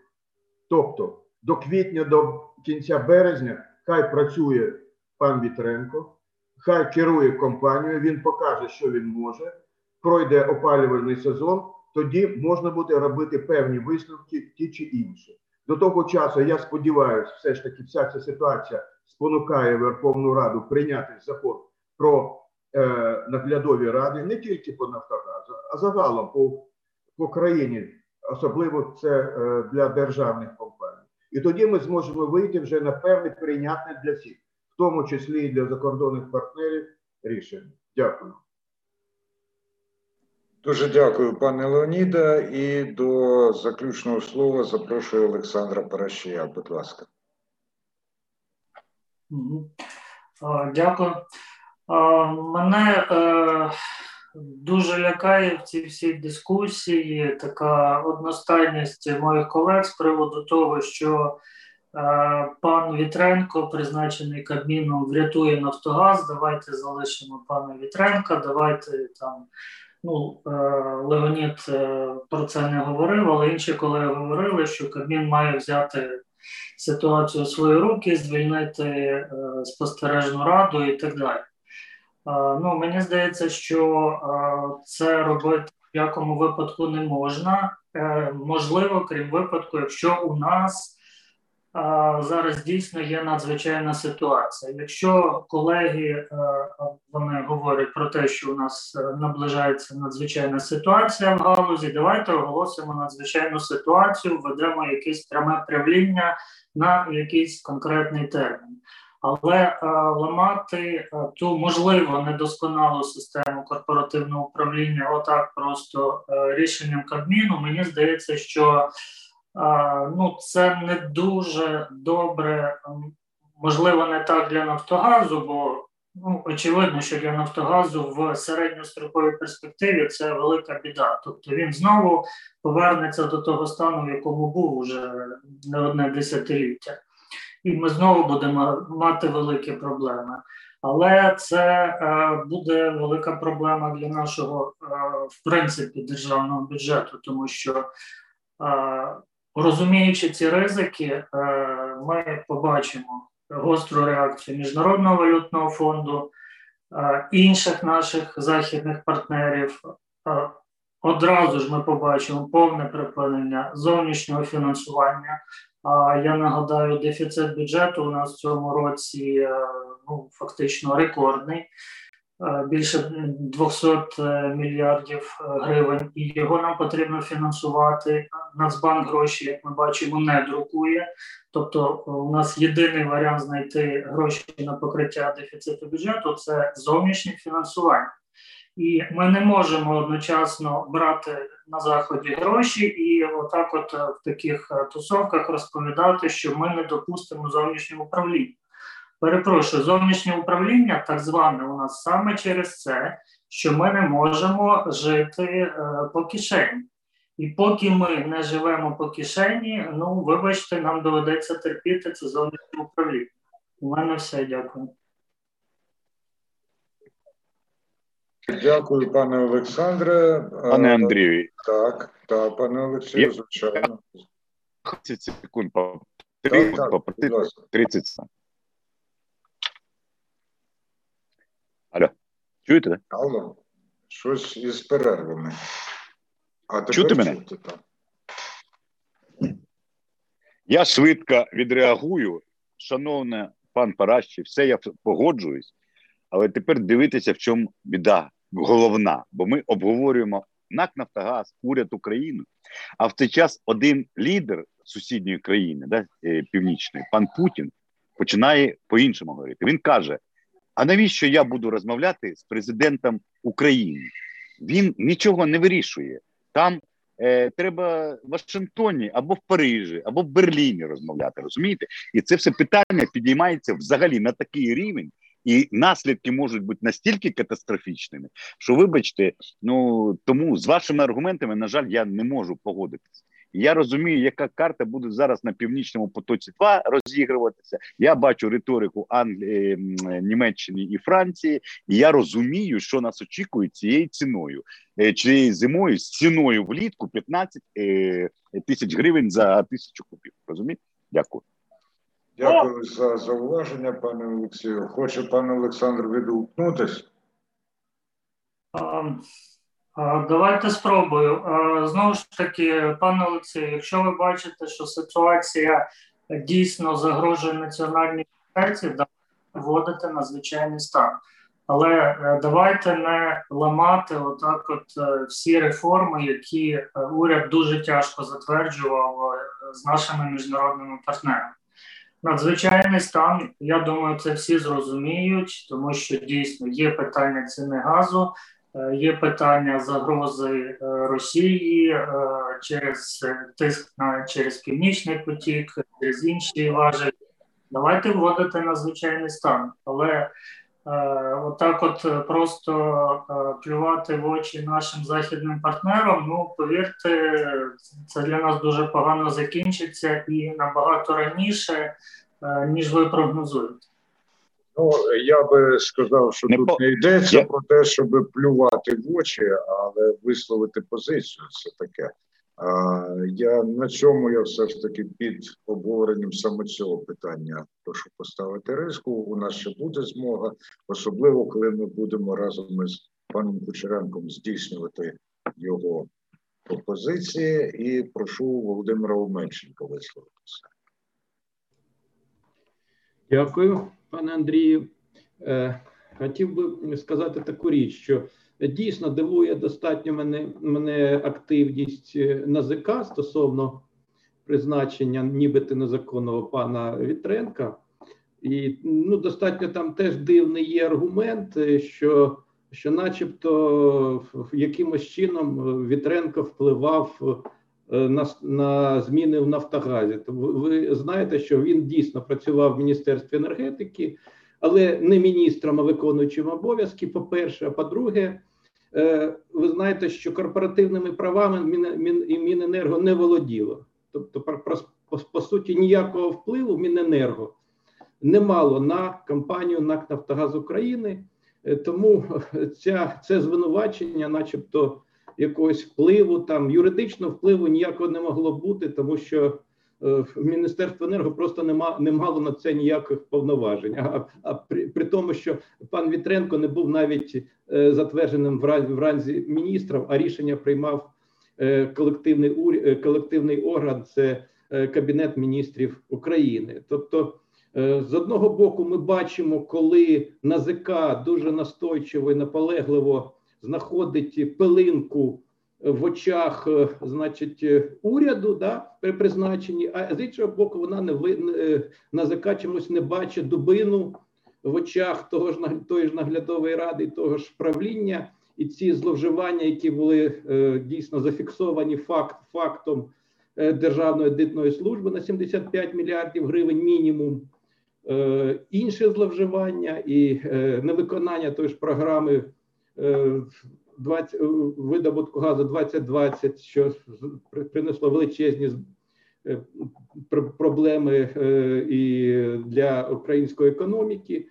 Speaker 9: Тобто до квітня, до кінця березня, хай працює пан Вітренко, хай керує компанією, він покаже, що він може, пройде опалювальний сезон, тоді можна буде робити певні висновки ті чи інші. До того часу, я сподіваюся, все ж таки вся ця ситуація спонукає Верховну Раду прийняти закон про е, наглядові ради не тільки по Нафтогазу, а загалом по, по країні, особливо це е, для державних компаній. І тоді ми зможемо вийти вже на певне прийнятне для всіх, в тому числі і для закордонних партнерів, рішення. Дякую.
Speaker 2: Дуже дякую, пане Леоніда. І до заключного слова запрошую Олександра Парашія. Будь ласка.
Speaker 7: Дякую. Мене е, дуже лякає в цій всій дискусії така одностайність моїх колег з приводу того, що е, пан Вітренко, призначений Кабміном, врятує Нафтогаз. Давайте залишимо пана Вітренка, давайте там. Ну, е, Леонід е, про це не говорив, але інші колеги говорили, що Кабмін має взяти ситуацію в свої руки, звільнити е, спостережну раду і так далі. Ну, Мені здається, що це робити в якому випадку не можна. Можливо, крім випадку, якщо у нас зараз дійсно є надзвичайна ситуація. Якщо колеги е, вони говорять про те, що у нас е, наближається надзвичайна ситуація в галузі, давайте оголосимо надзвичайну ситуацію, введемо якесь пряме правління на якийсь конкретний термін. Але е, ламати е, ту можливо недосконалу систему корпоративного управління, отак просто е, рішенням Кабміну, мені здається, що ну, це не дуже добре, можливо, не так для Нафтогазу, бо Ну, очевидно, що для Нафтогазу в середньостроковій перспективі це велика біда. Тобто він знову повернеться до того стану, в якому був уже не одне десятиліття, і ми знову будемо мати великі проблеми. Але це е, буде велика проблема для нашого, е, в принципі, державного бюджету, тому що е, розуміючи ці ризики, е, ми побачимо гостру реакцію Міжнародного валютного фонду, е, інших наших західних партнерів. Е, одразу ж ми побачимо повне припинення зовнішнього фінансування. А я нагадаю, дефіцит бюджету у нас в цьому році ну, фактично рекордний. Більше 200 мільярдів гривень, і його нам потрібно фінансувати. Нацбанк гроші, як ми бачимо, не друкує. Тобто, у нас єдиний варіант знайти гроші на покриття дефіциту бюджету це зовнішнє фінансування. І ми не можемо одночасно брати на заході гроші і отак, от в таких тусовках розповідати, що ми не допустимо зовнішнього управління. Перепрошую, зовнішнє управління, так зване у нас саме через це, що ми не можемо жити е, по кишені. І поки ми не живемо по кишені, ну вибачте, нам доведеться терпіти це зовнішнє управління. У мене все, дякую.
Speaker 2: Дякую, пане Олександре.
Speaker 6: Пане Андрію.
Speaker 2: Так, так, пане Олексію, звичайно.
Speaker 6: 30 секунд по 30, так, так, 30 секунд. Алло, чуєте? Да?
Speaker 2: Алло, щось із перервами.
Speaker 6: А тепер Чути мене? Чути, так. Я швидко відреагую, шановне пан Паращий, все я погоджуюсь, але тепер дивитися, в чому біда головна, бо ми обговорюємо НАК Нафтогаз, уряд України. А в цей час один лідер сусідньої країни, да, е, північної, пан Путін, починає по-іншому говорити. Він каже: а навіщо я буду розмовляти з президентом України? Він нічого не вирішує. Там е, треба в Вашингтоні або в Парижі, або в Берліні розмовляти. Розумієте? І це все питання підіймається взагалі на такий рівень. І наслідки можуть бути настільки катастрофічними, що, вибачте, ну тому з вашими аргументами, на жаль, я не можу погодитися. Я розумію, яка карта буде зараз на північному потоці 2 розігруватися. Я бачу риторику Англії, Німеччини і Франції, і я розумію, що нас очікує цією ціною, е, цією зимою з ціною влітку 15 е, тисяч гривень за тисячу кубів. Розумієте? Дякую.
Speaker 2: Дякую за зауваження, пане Олексію. Хоче пане Олександр відгукнутися?
Speaker 7: Давайте спробую. Знову ж таки, пане Олексію, якщо ви бачите, що ситуація дійсно загрожує національній безпеці, вводити надзвичайний стан. Але е, давайте не ламати отак, от е, всі реформи, які е, уряд дуже тяжко затверджував з нашими міжнародними партнерами. Надзвичайний стан, я думаю, це всі зрозуміють, тому що дійсно є питання ціни газу, є питання загрози е, Росії е, через тиск на через північний потік, через інші важелі. Давайте вводити надзвичайний стан, але отак, от просто плювати в очі нашим західним партнерам. Ну повірте, це для нас дуже погано закінчиться і набагато раніше, ніж ви прогнозуєте.
Speaker 2: Ну, я би сказав, що не тут по... не йдеться я... про те, щоб плювати в очі, але висловити позицію. Це таке. А, Я на цьому я все ж таки під обговоренням саме цього питання прошу поставити риску. У нас ще буде змога, особливо коли ми будемо разом із паном Кучеренком здійснювати його пропозиції. І прошу Володимира Оменченка висловитися.
Speaker 3: Дякую пане Андрію. Е, хотів би сказати таку річ, що дійсно дивує достатньо мене мене активність НАЗК стосовно призначення, нібито незаконного пана Вітренка. І ну, достатньо там теж дивний є аргумент, е, що що, начебто, якимось чином Вітренко впливав на на зміни в Нафтогазі. Ви знаєте, що він дійсно працював в міністерстві енергетики. але не міністром, а виконуючим обов'язки. По перше, а по-друге, ви знаєте, що корпоративними правами Міненерго не володіло. Тобто, по, по суті, ніякого впливу Міненерго не мало на компанію НАК Нафтогаз України. Тому ця це звинувачення, начебто, якогось впливу, там юридичного впливу ніякого не могло бути, тому що е, Міністерство енерго просто не ма, не мало на це ніяких повноважень. А а при, при тому, що пан Вітренко не був навіть е, затвердженим в в ранзі міністрів, а рішення приймав е, колективний ур, е, колективний орган, це е, Кабінет міністрів України. Тобто, е, з одного боку, ми бачимо, коли НАЗК дуже настойчиво і наполегливо знаходить пилинку в очах, е, значить, е, уряду, да, при призначенні, а з іншого боку, вона не ви е, НАЗК чомусь не бачить дубину в очах того ж тої ж наглядової ради, того ж правління, і ці зловживання, які були дійсно зафіксовані факт фактом державної дитної служби на 75 мільярдів гривень, мінімум. Інші зловживання і невиконання тої ж програми 20, е, видобутку газу 2020, що принесло величезні е, проблеми е, і для української економіки.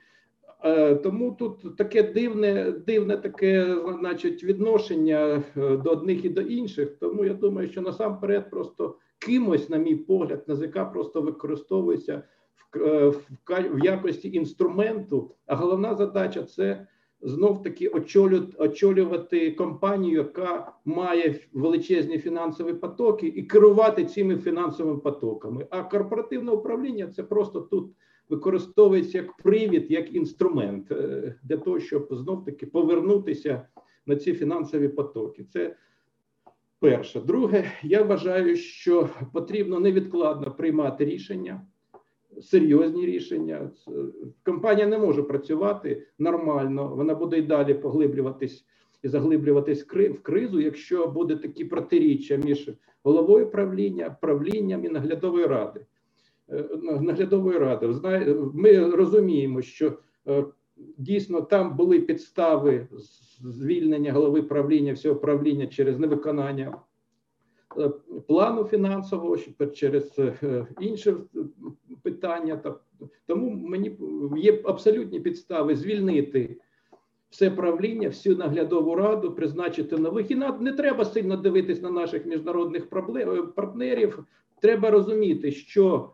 Speaker 3: Тому тут таке дивне, дивне таке, значить, відношення до одних і до інших. Тому я думаю, що насамперед просто кимось, на мій погляд, НАЗК просто використовується в, в, в якості інструменту. А головна задача це знов таки очолювати компанію, яка має величезні фінансові потоки, і керувати цими фінансовими потоками. А корпоративне управління це просто тут використовується як привід, як інструмент е, для того, щоб знов таки повернутися на ці фінансові потоки. Це перше. Друге, я вважаю, що потрібно невідкладно приймати рішення серйозні рішення. Компанія не може працювати нормально, вона буде й далі поглиблюватись і заглиблюватись в кризу, якщо буде такі протиріччя між головою правління, правлінням і наглядової ради. Е, наглядової ради, ми розуміємо, що е, дійсно там були підстави звільнення голови правління всього правління через невиконання Е, плану фінансового через е, інші питання. Тому мені є абсолютні підстави звільнити все правління, всю наглядову раду, призначити нових. І не треба сильно дивитись на наших міжнародних е, партнерів. Треба розуміти, що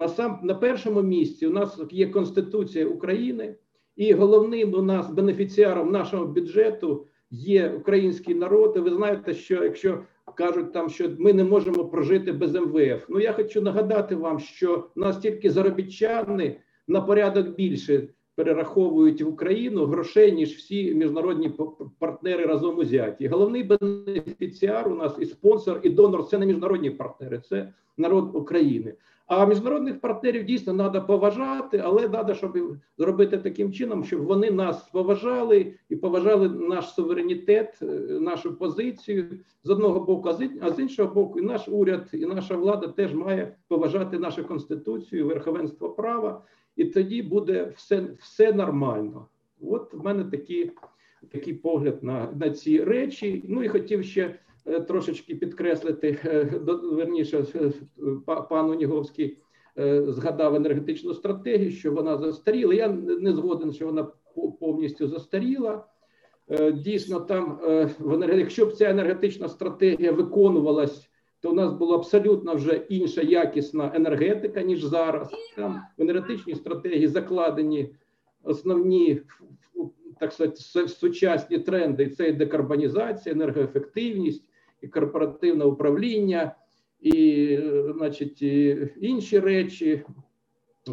Speaker 3: на сам на першому місці у нас є Конституція України, і головним у нас бенефіціаром нашого бюджету є український народ. І Ви знаєте, що якщо кажуть там, що ми не можемо прожити без МВФ. Ну я хочу нагадати вам, що нас тільки заробітчани на порядок більше перераховують в Україну грошей ніж всі міжнародні партнери разом узяті. Головний бенефіціар у нас і спонсор, і донор це не міжнародні партнери, це народ України. А міжнародних партнерів дійсно треба поважати, але треба, щоб зробити таким чином, щоб вони нас поважали і поважали наш суверенітет, е, нашу позицію з одного боку, а з іншого боку, і наш уряд, і наша влада теж має поважати нашу конституцію, верховенство права, і тоді буде все все нормально. От в мене такі, такий погляд на, на ці речі. Ну і хотів ще. Е, трошечки підкреслити е, верніше, е, пан Уніговський згадав енергетичну стратегію, що вона застаріла. Я не згоден, що вона повністю застаріла. Дійсно, там якщо б ця енергетична стратегія виконувалась, то у нас була абсолютно вже інша якісна енергетика ніж зараз. Там в енергетичній стратегії закладені основні так сказати, сучасні тренди: це декарбонізація, енергоефективність, і корпоративне управління, і, значить, і інші речі.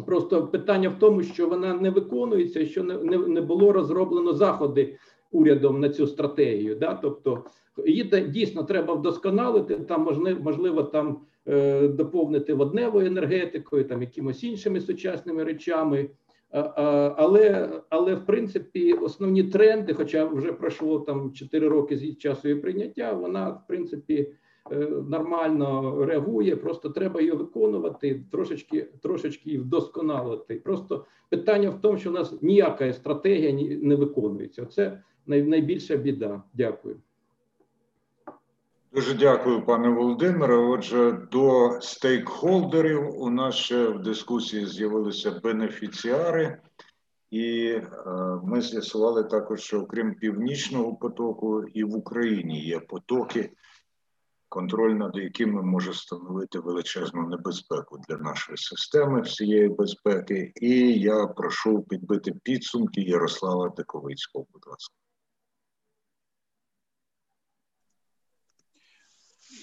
Speaker 3: Просто питання в тому, що вона не виконується, що не не, не було розроблено заходи урядом на цю стратегію. Да? Тобто її дійсно треба вдосконалити, там можливо, можливо там е, доповнити водневою енергетикою, там якимось іншими сучасними речами. Але але в принципі основні тренди, хоча вже пройшло там 4 роки з часу її прийняття, вона в принципі нормально реагує, просто треба її виконувати, трошечки трошечки вдосконалити. Просто питання в тому, що у нас ніяка стратегія не виконується. Це найбільша біда. Дякую.
Speaker 2: Дуже дякую, пане Володимире. Отже, до стейкхолдерів у нас ще в дискусії з'явилися бенефіціари, і е, ми з'ясували також, що окрім північного потоку, і в Україні є потоки, контроль над якими може становити величезну небезпеку для нашої системи всієї безпеки. І я прошу підбити підсумки Ярослава Дековицького. Будь ласка.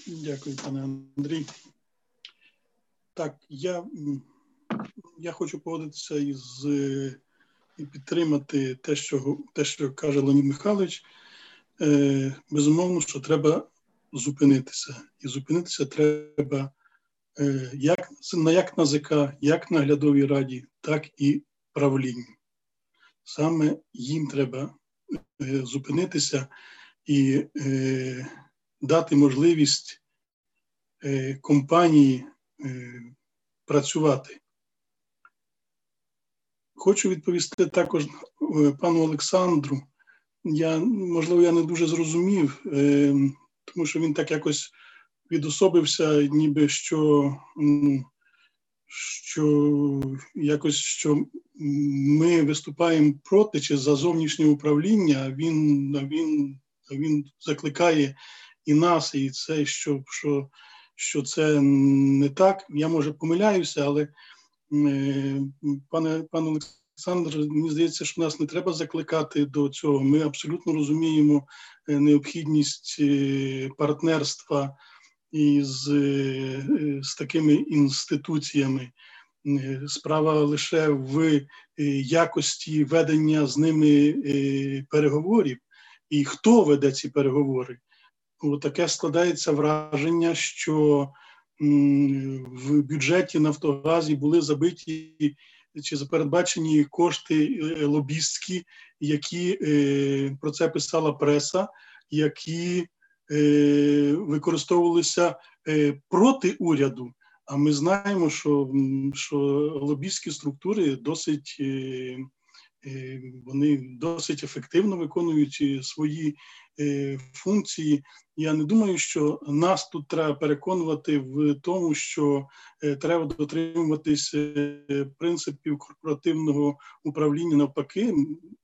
Speaker 8: Дякую, пане Андрій. Так, я я хочу погодитися із і підтримати те, що те, що каже Леонід Михайлович. Е, Безумовно, що треба зупинитися. І зупинитися треба е, як на як на ЗК, як на наглядовій раді, так і правлінні. Саме їм треба е, зупинитися і е, дати можливість е, компанії е, працювати. Хочу відповісти також е, пану Олександру. Я, можливо, я не дуже зрозумів, тому що він так якось відособився, ніби що що якось що ми виступаємо проти чи за зовнішнє управління, він він, він закликає і нас, і це, що що, що це не так. Я може помиляюся, але е, пане пане Олександр, мені здається, що нас не треба закликати до цього. Ми абсолютно розуміємо е, необхідність е, партнерства із з такими інституціями. Справа лише в якості ведення з ними переговорів і хто веде ці переговори таке складається враження, що в бюджеті Нафтогазі були забиті чи передбачені кошти е, лобістські, які е, про це писала преса, які е, використовувалися проти уряду. А ми знаємо, що що лобістські структури досить вони досить ефективно виконують свої функції. Я не думаю, що нас тут треба переконувати в тому, що е, треба дотримуватись е, принципів корпоративного управління. Навпаки,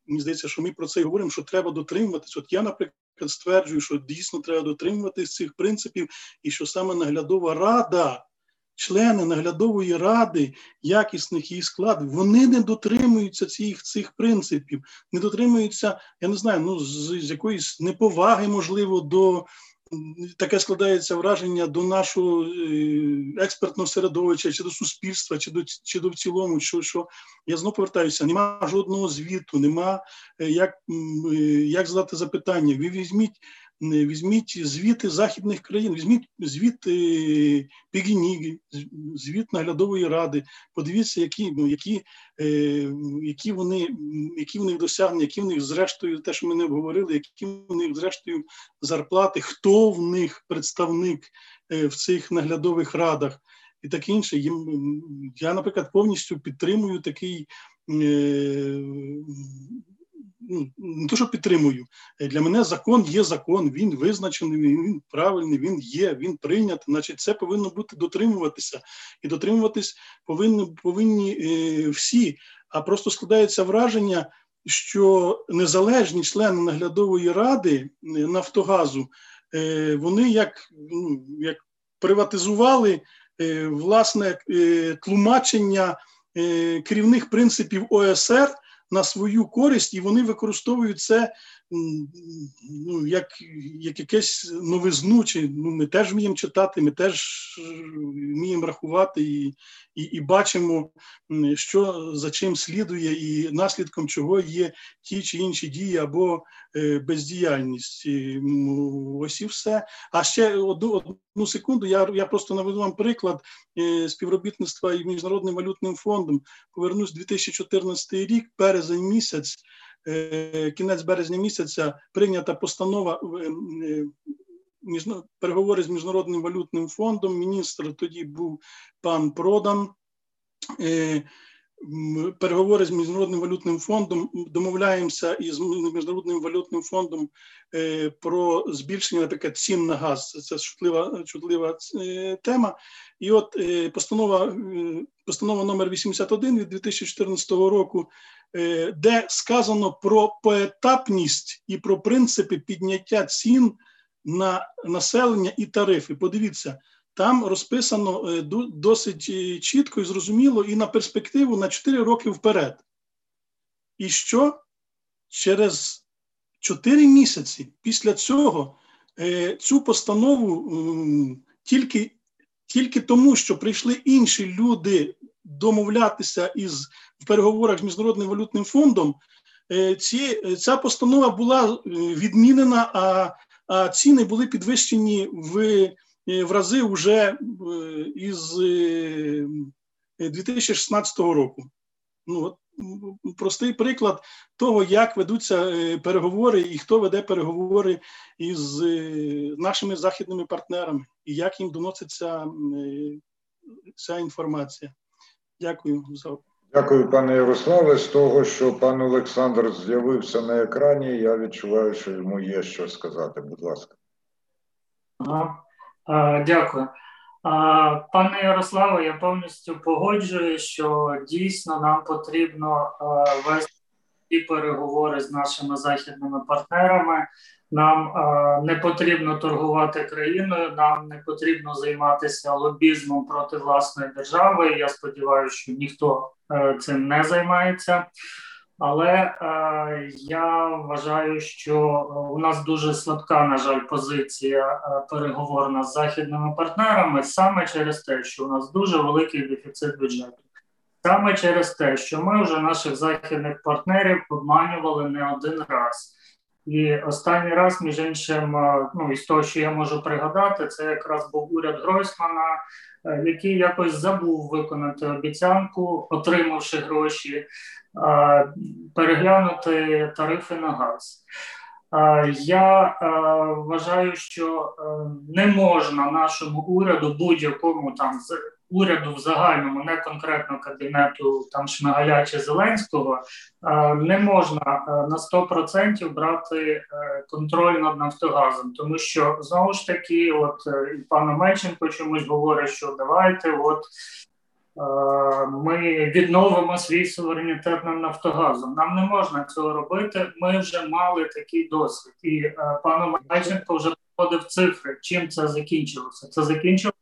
Speaker 8: мені здається, що ми про це і говоримо, що треба дотримуватись. От я, наприклад, стверджую, що дійсно треба дотримуватись цих принципів, і що саме наглядова рада члени наглядової ради, якісних її склад, вони не дотримуються цих цих принципів, не дотримуються, я не знаю, ну з, з якоїсь неповаги, можливо, до. Таке складається враження до нашого е, експертного середовища, чи до суспільства, чи до чи до в цілому, що що я знову повертаюся, нема жодного звіту, нема е, як е, як задати запитання. Ви візьміть візьміть звіти західних країн, візьміть звіт е, Пігініги, звіт наглядової ради. Подивіться, які ну, які, е, які вони які в них досягнення, які в них зрештою, те, що ми не обговорили, які в них зрештою зарплати, хто в них представник е, в цих наглядових радах і таке інше. Я, наприклад, повністю підтримую такий не то, що підтримую. Е, для мене закон є закон, він визначений, він правильний, він є, він прийнятий. Значить, це повинно бути дотримуватися. І дотримуватись повинні повинні е, всі. А просто складається враження, що незалежні члени наглядової ради е, Нафтогазу, е, вони як, ну, як приватизували е, власне е, тлумачення керівних принципів ОСР на свою користь, і вони використовують це ну, як як якесь новизну. Чи ну, ми теж вміємо читати, ми теж вміємо рахувати і, і, і бачимо, що за чим слідує, і наслідком чого є ті чи інші дії або е, бездіяльність. І, ось і все. А ще одну одну секунду. Я я просто наведу вам приклад е, співробітництва із міжнародним валютним фондом. Повернусь 2014 рік, березень місяць. Е, кінець березня місяця прийнята постанова переговори з міжнародним валютним фондом. Міністр тоді був пан Продан переговори з міжнародним валютним фондом домовляємося із міжнародним валютним фондом е, про збільшення, наприклад, цін на газ. Це чутлива чутлива е, тема. І от е, постанова постанова номер 81 від 2014 року, де сказано про поетапність і про принципи підняття цін на населення і тарифи. Подивіться. Там розписано е, досить е, чітко і зрозуміло і на перспективу на 4 роки вперед. І що через 4 місяці після цього е, цю постанову тільки тільки тому, що прийшли інші люди домовлятися із в переговорах з Міжнародним валютним фондом, ці, ця постанова була відмінена, а, а ціни були підвищені в в рази вже е, із 2016 е, року. Ну, от, Простий приклад того, як ведуться е, переговори і хто веде переговори із нашими західними партнерами, і як їм доноситься ця інформація. Дякую за
Speaker 2: Дякую, пане Ярославе. З того, що пан Олександр з'явився на екрані, я відчуваю, що йому є що сказати. Будь ласка.
Speaker 7: Ага. Дякую. Пане Ярославе, я повністю погоджую, що дійсно нам потрібно вести ті переговори з нашими західними партнерами. Нам не потрібно торгувати країною, нам не потрібно займатися лобізмом проти власної держави. Я сподіваюся, що ніхто е, цим не займається. Але е, я вважаю, що у нас дуже слабка, на жаль, позиція е, переговорна з західними партнерами саме через те, що у нас дуже великий дефіцит бюджету, саме через те, що ми вже наших західних партнерів обманювали не один раз. І останній раз, між іншим, е, ну із того, що я можу пригадати, це якраз був уряд Гройсмана, е, який якось забув виконати обіцянку, отримавши гроші переглянути тарифи на газ. Я вважаю, що е, не можна нашому уряду будь-якому там уряду в загальному, не конкретно кабінету там Шмигаля чи Зеленського, не можна е, на 100% брати е, контроль над Нафтогазом, тому що знову ж таки, от і пан Мельченко чомусь говорить, що давайте от ми відновимо свій суверенітет над Нафтогазом. Нам не можна цього робити. Ми вже мали такий досвід, і е, пану Майченко вже проводив цифри. Чим це закінчилося? Це закінчилося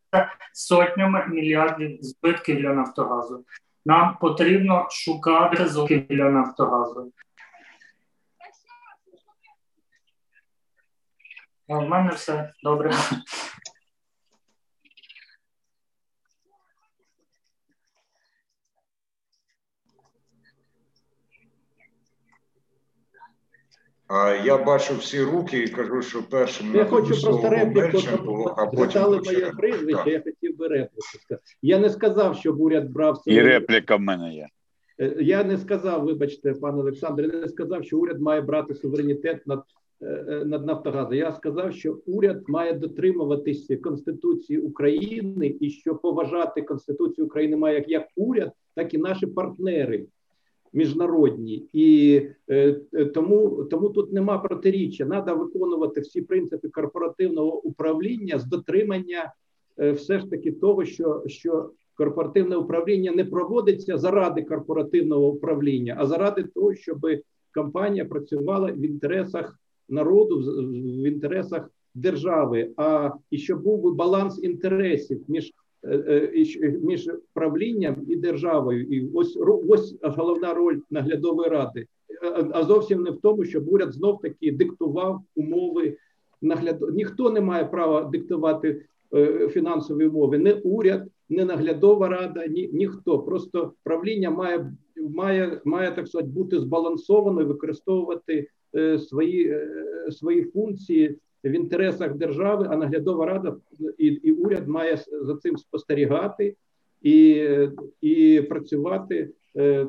Speaker 7: сотнями мільярдів збитків для Нафтогазу. Нам потрібно шукати збитки для Нафтогазу. В мене все добре.
Speaker 2: Я бачу всі руки і кажу, що першим
Speaker 3: я хочу просто репліку, а потім моє прізвище, я хотів би репліку сказати. Я не сказав, щоб уряд брав
Speaker 6: І репліка в мене є.
Speaker 3: Е, я не сказав, вибачте, пане Олександре, я не сказав, що уряд має брати суверенітет над е, е, над Нафтогазом. Я сказав, що уряд має дотримуватися Конституції України і що поважати Конституцію України має як уряд, так і наші партнери міжнародні, і е, е, тому тому тут нема протиріччя. Треба виконувати всі принципи корпоративного управління з дотримання е, все ж таки того, що що корпоративне управління не проводиться заради корпоративного управління, а заради того, щоб компанія працювала в інтересах народу, в інтересах держави, а і щоб був баланс інтересів між між правлінням і державою, і ось ось головна роль наглядової ради, а зовсім не в тому, щоб уряд знов таки диктував умови нагляд. Ніхто не має права диктувати е, фінансові умови, не уряд, не наглядова рада, ні ніхто. Просто правління має має має так сказати, бути збалансовано використовувати свої, свої функції в інтересах держави, а наглядова рада і і уряд має за цим спостерігати і і працювати е,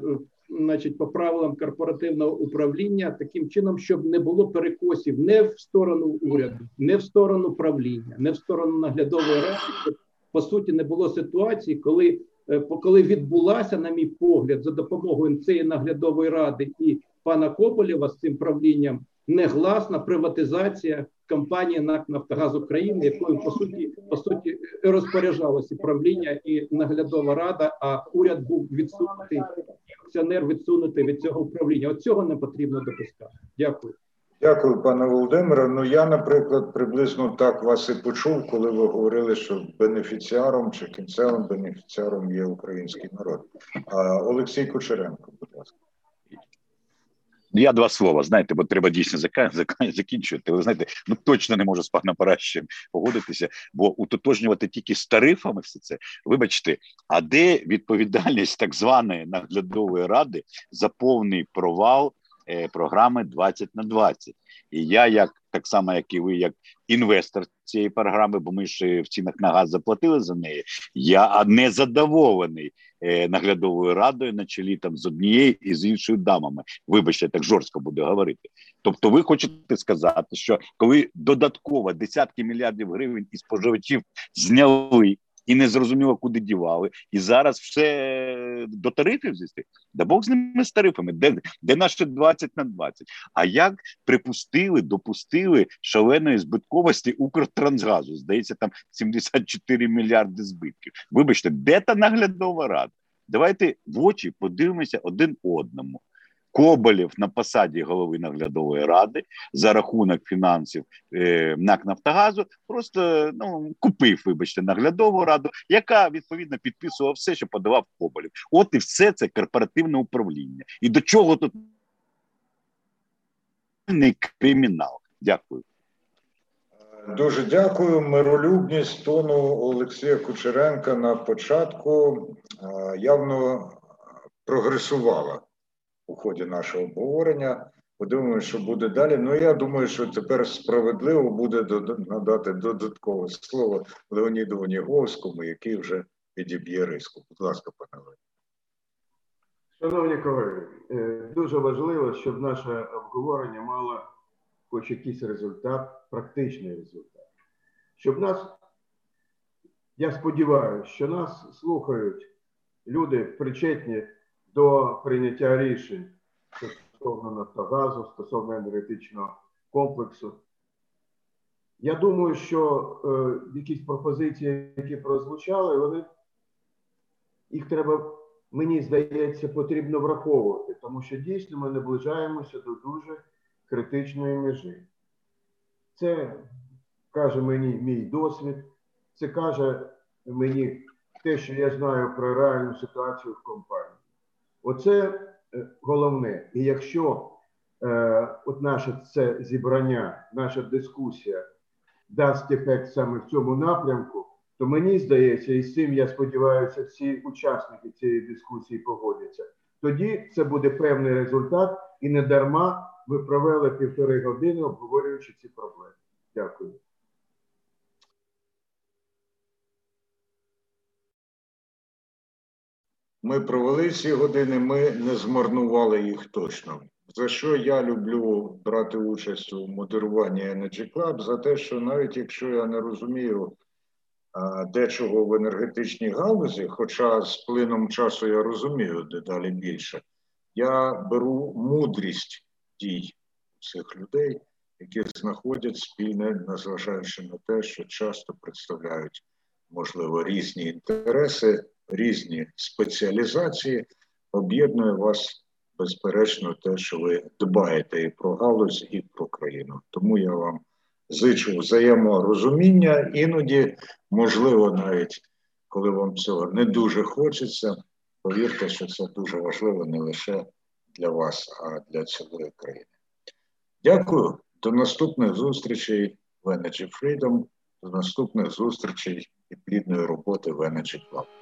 Speaker 3: значить, по правилам корпоративного управління таким чином, щоб не було перекосів не в сторону уряду, не в сторону правління, не в сторону наглядової ради. По суті, не було ситуації, коли е, коли відбулася, на мій погляд, за допомогою цієї наглядової ради і пана Коболєва з цим правлінням негласна приватизація компанії НАК Нафтогаз України, якою по суті по суті розпоряджалося правління і наглядова рада. А уряд був відсунутий, акціонер відсунутий від цього управління. От цього не потрібно допускати. Дякую.
Speaker 2: Дякую, пане Володимире. Ну я, наприклад, приблизно так вас і почув, коли ви говорили, що бенефіціаром чи кінцевим бенефіціаром є український народ. А Олексій Кучеренко, будь ласка.
Speaker 6: Я два слова, знаєте, бо треба дійсно закінчувати. Ви знаєте, ну точно не можу з паном Паращем погодитися, бо утотожнювати тільки з тарифами все це. Вибачте, а де відповідальність так званої наглядової ради за повний провал програми 20 на 20? І я, як так само, як і ви, як інвестор цієї програми, бо ми ж в цінах на газ заплатили за неї. Я не задоволений е, наглядовою радою на чолі там з однією і з іншою дамами. Вибачте, так жорстко буду говорити. Тобто, ви хочете сказати, що коли додатково десятки мільярдів гривень із споживачів зняли і не зрозуміло, куди дівали. І зараз все до тарифів звісти. Да Бог з ними з тарифами, де де наші 20 на 20. А як припустили, допустили шаленої збитковості Укртрансгазу? Здається, там 74 мільярди збитків. Вибачте, де та наглядова рада? Давайте в очі подивимося один одному. Коболєв на посаді голови наглядової ради за рахунок фінансів е, НАК Нафтогазу просто ну купив, вибачте, наглядову раду, яка відповідно підписувала все, що подавав Коболєв. От і все це корпоративне управління. І до чого тут не кримінал? Дякую.
Speaker 2: Дуже дякую. Миролюбність тону Олексія Кучеренка на початку явно прогресувала у ході нашого обговорення. Подивимося, що буде далі. Ну я думаю, що тепер справедливо буде надати додаткове слово Леоніду Оніговському, який вже підіб'є риску. Будь ласка, пане Леоніду.
Speaker 9: Шановні колеги, е, дуже важливо, щоб наше обговорення мало хоч якийсь результат, практичний результат. Щоб нас, я сподіваюся, що нас слухають люди причетні до прийняття рішень стосовно Нафтогазу, стосовно енергетичного комплексу. Я думаю, що е, якісь пропозиції, які прозвучали, вони їх треба, мені здається, потрібно враховувати, тому що дійсно ми наближаємося до дуже критичної межі. Це каже мені мій досвід, це каже мені те, що я знаю про реальну ситуацію в компанії. Оце е, головне. І якщо е, от наше це зібрання, наша дискусія дасть ефект саме в цьому напрямку, то мені здається, і з цим я сподіваюся, всі учасники цієї дискусії погодяться. Тоді це буде певний результат, і не дарма ми провели півтори години, обговорюючи ці проблеми. Дякую.
Speaker 2: Ми провели ці години, ми не змарнували їх точно. За що я люблю брати участь у модеруванні Energy Club? За те, що навіть якщо я не розумію а, дечого в енергетичній галузі, хоча з плином часу я розумію дедалі більше, я беру мудрість дій цих людей, які знаходять спільне, незважаючи на те, що часто представляють можливо різні інтереси різні спеціалізації, об'єднує вас безперечно те, що ви дбаєте і про галузь, і про країну. Тому я вам зичу взаєморозуміння, іноді, можливо, навіть коли вам цього не дуже хочеться, повірте, що це дуже важливо не лише для вас, а для цілої країни. Дякую. До наступних зустрічей в Energy Freedom, до наступних зустрічей і плідної роботи в Energy Club.